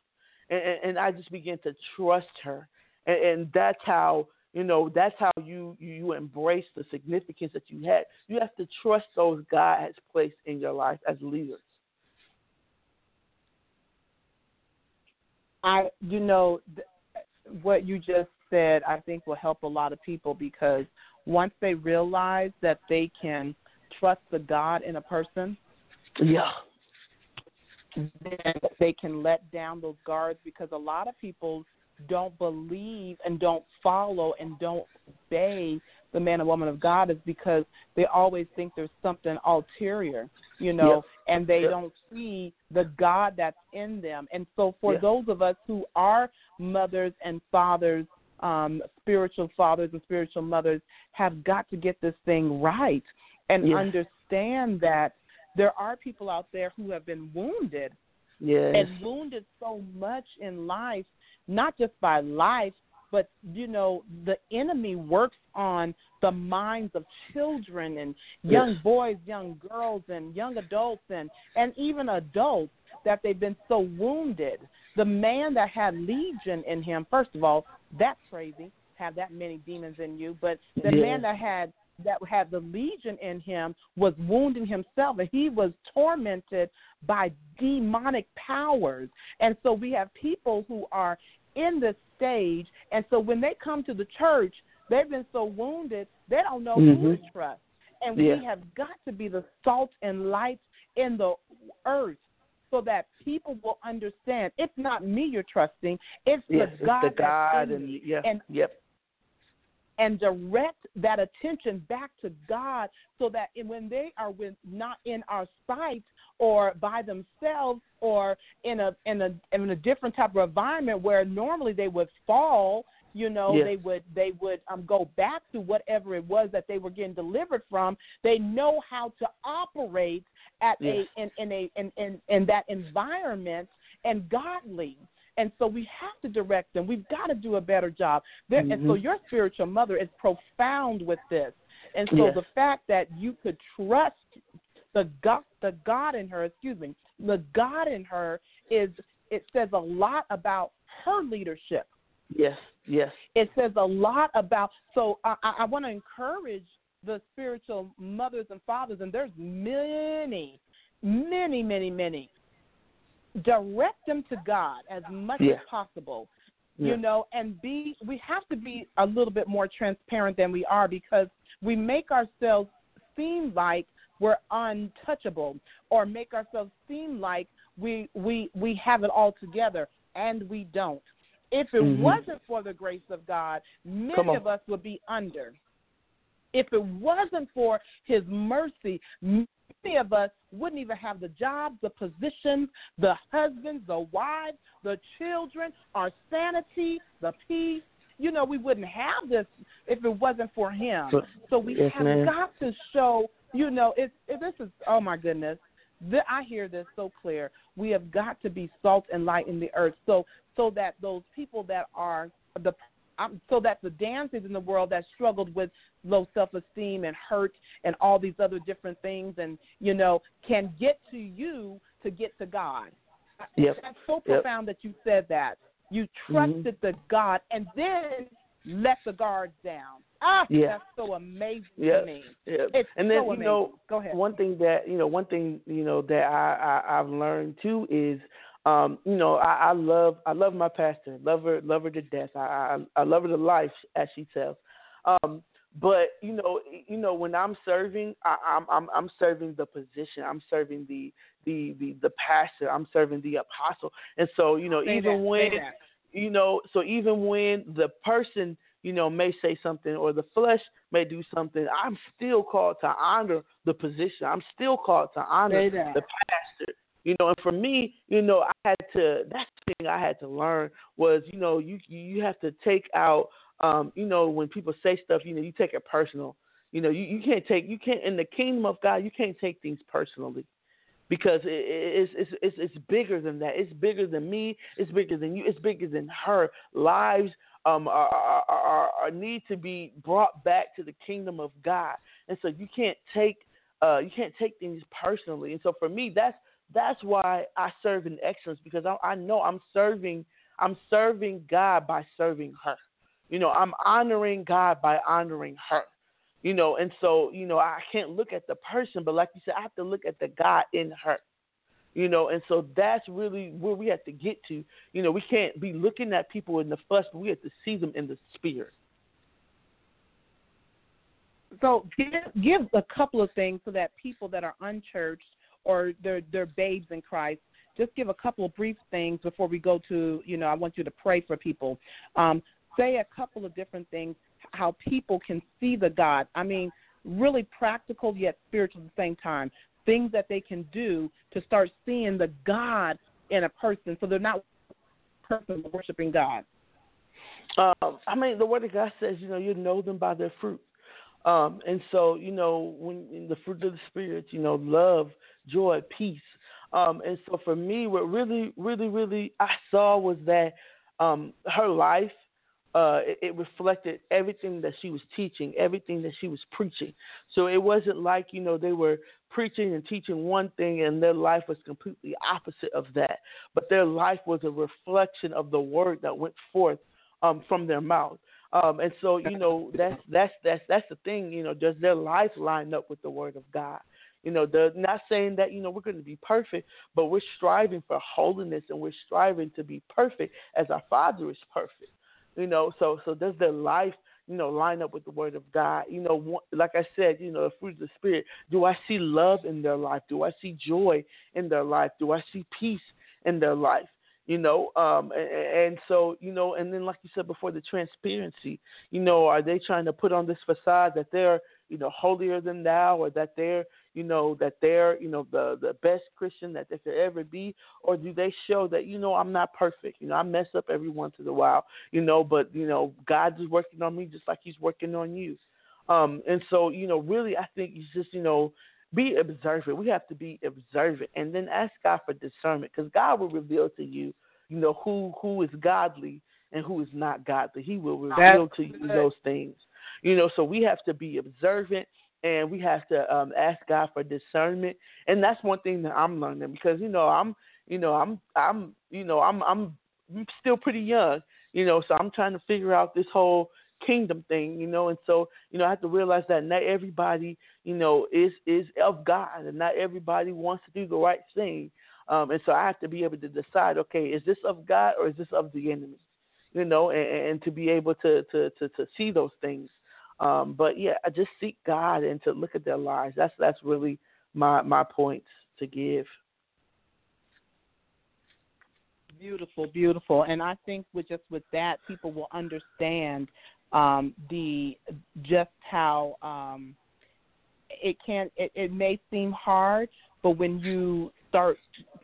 and, and, I just began to trust her, and, and that's how, you know, that's how you you embrace the significance that you had. You have to trust those God has placed in your life as leaders. I, you know, th- what you just said, I think, will help a lot of people because once they realize that they can trust the God in a person, yeah, then they can let down those guards because a lot of people don't believe and don't follow and don't obey the man and woman of God is because they always think there's something ulterior, you know, Yep. and they Yep. don't see the God that's in them. And so for Yeah. those of us who are mothers and fathers, um, spiritual fathers and spiritual mothers, have got to get this thing right and Yes. understand that there are people out there who have been wounded yes, and wounded so much in life, not just by life, but you know, the enemy works on the minds of children and young Yes. boys, young girls, and young adults, and and even adults that they've been so wounded. The man that had legion in him, first of all, that's crazy. Have that many demons in you, but the Yeah. man that had that had the legion in him was wounding himself and he was tormented by demonic powers and so we have people who are in this stage and so when they come to the church they've been so wounded they don't know who Mhm. to trust and Yeah. we have got to be the salt and light in the earth so that people will understand. It's not me you're trusting. It's yes, the God it's the God and me. yeah, and yep, and direct that attention back to God so that when they are with, not in our sight or by themselves or in a in a in a different type of environment where normally they would fall you know Yes. they would they would um go back to whatever it was that they were getting delivered from they know how to operate at Yes. a in in a in, in in that environment and godly and so we have to direct them. We've got to do a better job. There, And so Mhm. your spiritual mother is profound with this. And so Yes. the fact that you could trust the God, the God in her, excuse me, the God in her is it says a lot about her leadership. Yes, yes, It says a lot about. So I, I, I want to encourage the spiritual mothers and fathers, and there's many, many, many, many. Direct them to God as much Yeah. as possible yeah. you know and be we have to be a little bit more transparent than we are because we make ourselves seem like we're untouchable or make ourselves seem like we we we have it all together and we don't if it Mhm. wasn't for the grace of god many of us would be under if it wasn't for his mercy many of us wouldn't even have the jobs the positions the husbands the wives the children, our sanity, the peace. You know, we wouldn't have this if it wasn't for him. So- So we yes, have ma'am. got to show, you know, it's it, this is oh my goodness. I hear this so clear. We have got to be salt and light in the earth, so so that those people that are the um, so that the dancers in the world that struggled with low self-esteem and hurt and all these other different things, and you know, can get to you to get to God. Yep. That's so Yep. profound that you said that. You trusted the God and then let the guards down. Ah, Yeah. that's so amazing Yeah. to me. Yeah. It's and then so you know Go ahead. one thing that you know one thing you know that I, I I've learned too is um you know I, I love I love my pastor love her love her to death. I I, I love her to life as she tells. Um but you know you know when I'm serving I, I'm I'm I'm serving the position. I'm serving the the the the pastor. I'm serving the apostle. And so you know Say even that, when you know, so even when the person, you know, may say something or the flesh may do something, I'm still called to honor the position. I'm still called to honor the pastor. You know, and for me, you know, I had to that's the thing I had to learn was, you know, you you have to take out um, you know, when people say stuff, you know, you take it personal. You know, you, you can't take you can't in the kingdom of God, you can't take things personally because it, it, it's, it's it's bigger than that. It's bigger than me. It's bigger than you. It's bigger than her. Lives um are, are need to be brought back to the kingdom of God, and so you can't take uh you can't take things personally. And so for me, that's that's why I serve in excellence because I, I know I'm serving I'm serving God by serving her. You know, I'm honoring God by honoring her you know and so you know i can't look at the person but like you said i have to look at the god in her You know, and so that's really where we have to get to. You know, we can't be looking at people in the flesh, but we have to see them in the spirit. So give give a couple of things so that people that are unchurched or they're babes in Christ, just give a couple of brief things before we go to you know I want you to pray for people. Um, say a couple of different things how people can see the God. I mean, really practical yet spiritual at the same time. Things that they can do to start seeing the God in a person, so they're not person worshiping God. Um, I mean, the Word of God says, you know, you know them by their fruit. Um, and so, you know, when the fruit of the spirit, you know, love, joy, peace. Um, and so for me, what really, really, really I saw was that um, her life, uh, it, it, reflected everything that she was teaching, everything that she was preaching. So it wasn't like, you know, they were preaching and teaching one thing and their life was completely opposite of that. But their life was a reflection of the word that went forth um, from their mouth. Um, and so, you know, that's that's that's that's the thing. You know, does their life line up with the Word of God? You know, the, not saying that you know we're going to be perfect, but we're striving for holiness and we're striving to be perfect as our Father is perfect. You know, so so does their life you know line up with the Word of God? You know, like I said, you know, the fruit of the Spirit. Do I see love in their life? Do I see joy in their life? Do I see peace in their life? you know um and, and, so you know and then like you said before the transparency you know are they trying to put on this facade that they're you know holier than thou or that they're you know that they're you know the the best christian that they could ever be or do they show that you know i'm not perfect you know i mess up every once in a while you know but you know god's working on me just like he's working on you um and so you know really i think it's just you know be observant. We have to be observant, and then ask God for discernment, because God will reveal to you, you know, who who is godly and who is not godly. He will reveal That's to you those things. You know, so we have to be observant and we have to um, ask God for discernment. And that's one thing that I'm learning because you know I'm you know I'm I'm you know I'm I'm still pretty young. You know, so I'm trying to figure out this whole kingdom thing, you know, and so, you know, I have to realize that not everybody, you know, is is of God and not everybody wants to do the right thing. Um, and so I have to be able to decide, okay, is this of God or is this of the enemy? You know, and, and to be able to, to, to, to see those things. Um, but yeah, I just seek God and to look at their lives. That's that's really my my points to give. Beautiful, beautiful. And I think with just with that, people will understand um, the just how um, it can it, it may seem hard, but when you start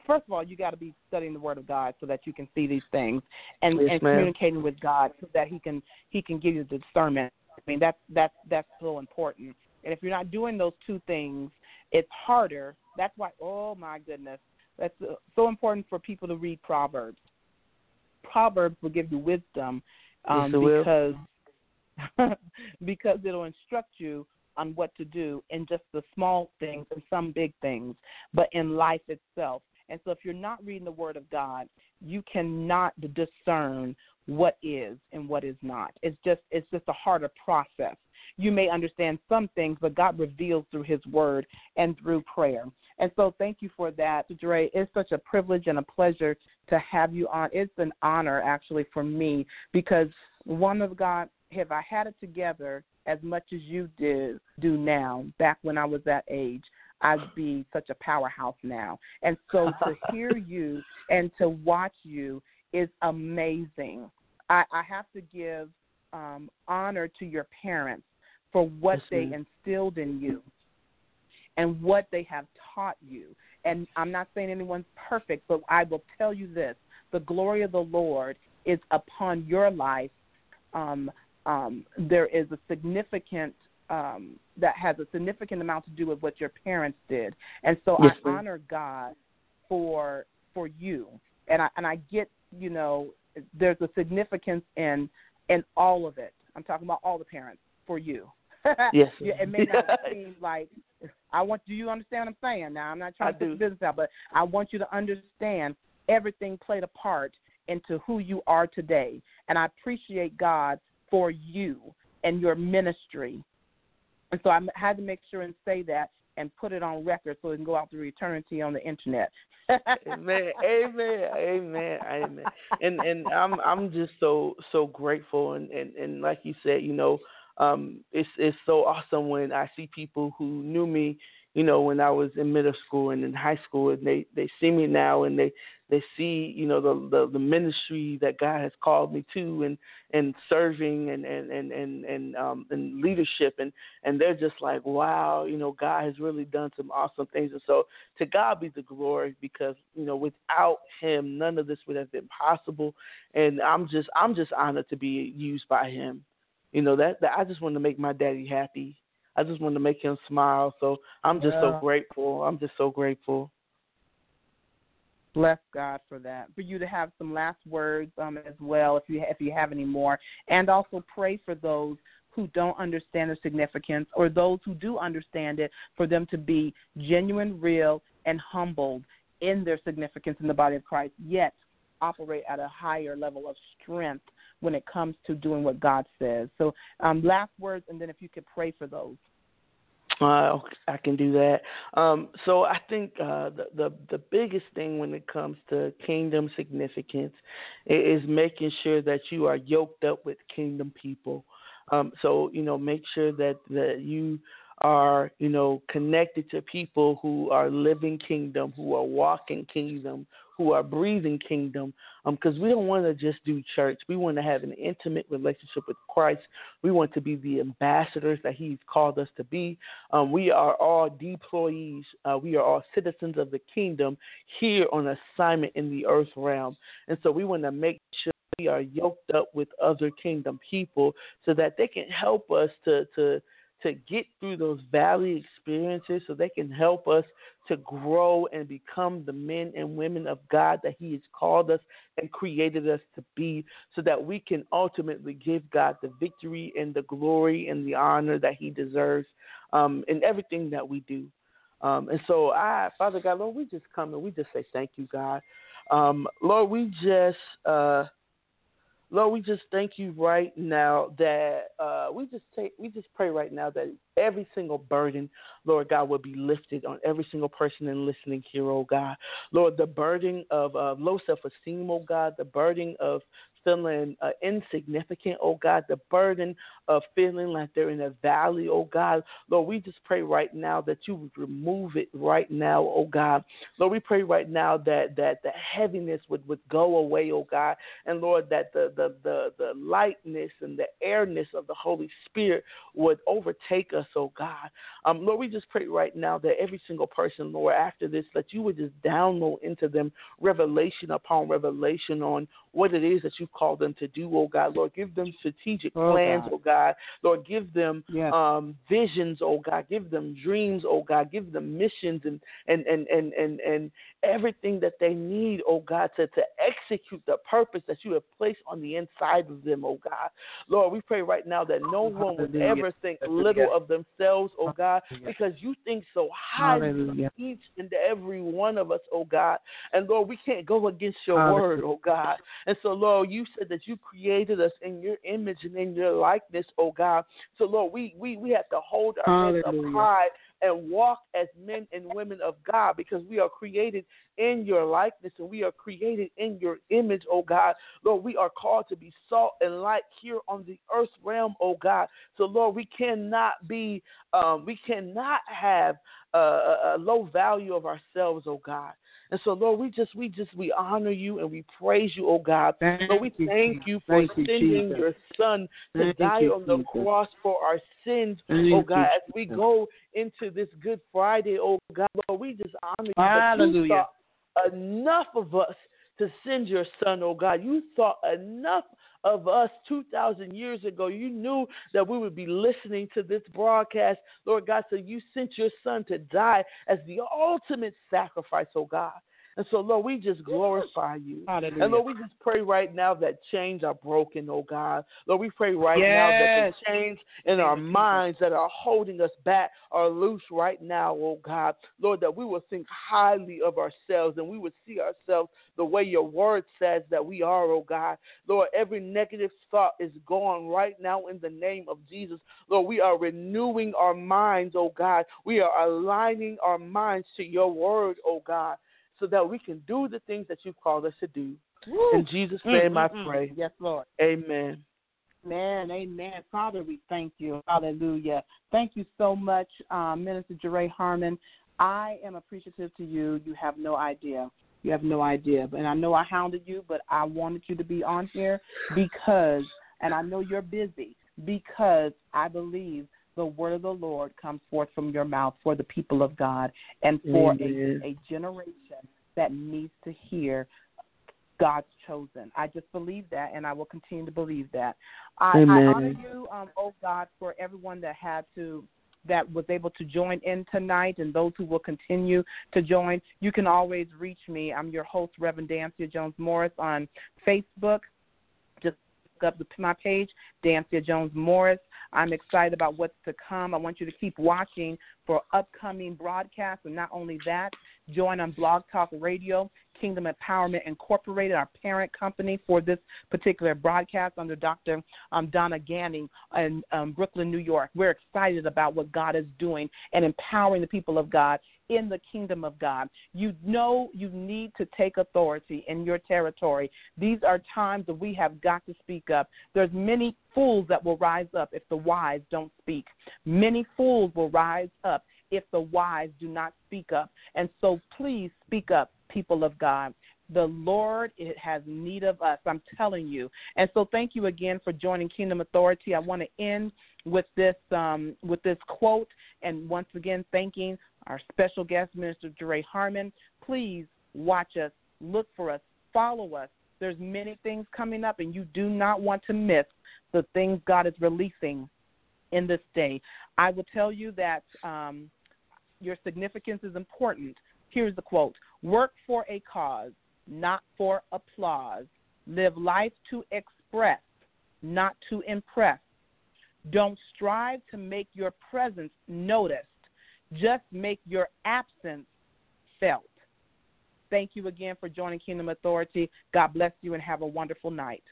first of all you got to be studying the word of god so that you can see these things and yes, and communicating with god so that he can he can give you the discernment i mean that's that's that's so important. And if you're not doing those two things it's harder. That's why oh my goodness that's so important for people to read proverbs. Proverbs will give you wisdom um, because because it'll instruct you on what to do in just the small things and some big things, but in life itself. And so if you're not reading the Word of God, you cannot discern what is and what is not. It's just it's just a harder process. You may understand some things, but God reveals through His Word and through prayer. And so thank you for that, Dre. It's such a privilege and a pleasure to have you on. It's an honor actually for me because one of God have I had it together as much as you did do now, back when I was that age, I'd be such a powerhouse now. And so to hear you and to watch you is amazing. I, I have to give um, honor to your parents for what yes, they instilled in you and what they have taught you. And I'm not saying anyone's perfect, but I will tell you this. The glory of the Lord is upon your life. Um, um, there is a significant um, that has a significant amount to do with what your parents did, and so yes, I honor God for for you, and I and I get you know there's a significance in in all of it. I'm talking about all the parents for you. yes, it may not seem like I want. Do you understand what I'm saying? Now I'm not trying I to do. put business out, but I want you to understand everything played a part into who you are today, and I appreciate God for you and your ministry. And so I had to make sure and say that and put it on record so it can go out through eternity on the internet. Amen, amen, amen, amen. And and I'm I'm just so so grateful. And and and like you said, you know, um, it's it's so awesome when I see people who knew me you know, when I was in middle school and in high school, and they they see me now and they they see you know the the, the ministry that God has called me to and and serving and and and and and um and leadership and and they're just like wow you know God has really done some awesome things. And so to God be the glory because you know without Him none of this would have been possible. And I'm just I'm just honored to be used by Him. You know that, that I just want to make my daddy happy I just wanted to make him smile. So I'm just yeah. so grateful. I'm just so grateful. Bless God for that. For you to have some last words um, as well, if you if you have any more, and also pray for those who don't understand the significance, or those who do understand it, for them to be genuine, real, and humbled in their significance in the body of Christ, yet operate at a higher level of strength when it comes to doing what God says. So, um, last words, and then if you could pray for those. Uh, I can do that. Um, so I think uh, the, the the biggest thing when it comes to kingdom significance is making sure that you are yoked up with kingdom people. Um, so you know, make sure that that you are you know connected to people who are living kingdom, who are walking kingdom, who are breathing kingdom because um, we don't want to just do church. We want to have an intimate relationship with Christ. We want to be the ambassadors that He's called us to be. Um, we are all deployees. Uh, we are all citizens of the kingdom here on assignment in the earth realm. And so we want to make sure we are yoked up with other kingdom people so that they can help us to, to to get through those valley experiences so they can help us to grow and become the men and women of God that He has called us and created us to be, so that we can ultimately give God the victory and the glory and the honor that He deserves um, in everything that we do. Um, and so, I, Father God, Lord, we just come and we just say thank you, God. Um, Lord, we just. Uh, Lord, we just thank you right now that uh, we just take we just pray right now that every single burden, Lord God, will be lifted on every single person and listening here, oh God. Lord, the burden of uh, low self esteem, oh God, the burden of feeling uh, insignificant, oh God, the burden of feeling like they're in a valley, oh God. Lord, we just pray right now that you would remove it right now, oh God. Lord, we pray right now that that the heaviness would, would go away, oh God. And Lord, that the, the, the, the lightness and the airness of the Holy Spirit would overtake us, oh God. Um, Lord, we just pray right now that every single person, Lord, after this, that you would just download into them revelation upon revelation on what it is that you've called them to do, oh God. Lord, give them strategic oh, plans, God. oh God. Lord, give them yes. um, visions, oh God. Give them dreams, oh God. Give them missions and and and and and, and everything that they need, oh God, to, to execute the purpose that you have placed on the inside of them, oh God. Lord, we pray right now that no one would ever think little of themselves, oh God, because you think so highly of each and every one of us, oh God. And Lord, we can't go against your word, oh God. And so, Lord, you said that you created us in your image and in your likeness, oh God. So, Lord, we we, we have to hold our heads up high and walk as men and women of God because we are created in your likeness and we are created in your image, oh God. Lord, we are called to be salt and light here on the earth realm, oh God. So, Lord, we cannot be, um, we cannot have a, a low value of ourselves, oh God. And so, Lord, we just, we just, we honor you and we praise you, oh God. Thank Lord, we thank you for thank sending you, your Son to thank die you, on the Jesus. cross for our sins, thank oh God. As we go into this Good Friday, oh God, Lord, we just honor you. Hallelujah. You enough of us to send your Son, oh God. You thought enough of us 2,000 years ago. You knew that we would be listening to this broadcast, Lord God. So you sent your son to die as the ultimate sacrifice, oh God. And so, Lord, we just glorify you. Hallelujah. And Lord, we just pray right now that chains are broken, oh God. Lord, we pray right now that the chains in our minds that are holding us back are loose right now, oh God. Lord, that we will think highly of ourselves and we will see ourselves the way your word says that we are, oh God. Lord, every negative thought is gone right now in the name of Jesus. Lord, we are renewing our minds, oh God. We are aligning our minds to your word, oh God, so that we can do the things that you've called us to do. In Jesus' Mm, name I mm, mm. pray. Yes, Lord. Amen. Amen. Amen. Father, we thank you. Hallelujah. Thank you so much, um, Minister Je're Harmon. I am appreciative to you. You have no idea. You have no idea. And I know I hounded you, but I wanted you to be on here because, and I know you're busy, because I believe the word of the Lord comes forth from your mouth for the people of God and for a, a generation that needs to hear God's chosen. I just believe that, and I will continue to believe that. I, I honor you, um, oh God, for everyone that had to that was able to join in tonight and those who will continue to join. You can always reach me. I'm your host, Reverend Dansiea Jones Morris on Facebook. Up the, my page, Dansiea Jones Morris. I'm excited about what's to come. I want you to keep watching for upcoming broadcasts, and not only that, join on Blog Talk Radio, Kingdom Empowerment Incorporated, our parent company for this particular broadcast under Dr. Um, Donna Ganning in um, Brooklyn, New York. We're excited about what God is doing and empowering the people of God in the kingdom of God. You know you need to take authority in your territory. These are times that we have got to speak up. There's many fools that will rise up if the wise don't speak. Many fools will rise up if the wise do not speak up. And so please speak up, people of God. The Lord it has need of us. I'm telling you. And so thank you again for joining Kingdom Authority. I want to end with this um, with this quote, and once again thanking our special guest, Minister Je're Harmon. Please watch us, look for us, follow us. There's many things coming up, and you do not want to miss the things God is releasing in this day. I will tell you that um, your significance is important. Here's the quote Work for a cause, not for applause. Live life to express, not to impress. Don't strive to make your presence noticed, just make your absence felt. Thank you again for joining Kingdom Authority. God bless you and have a wonderful night.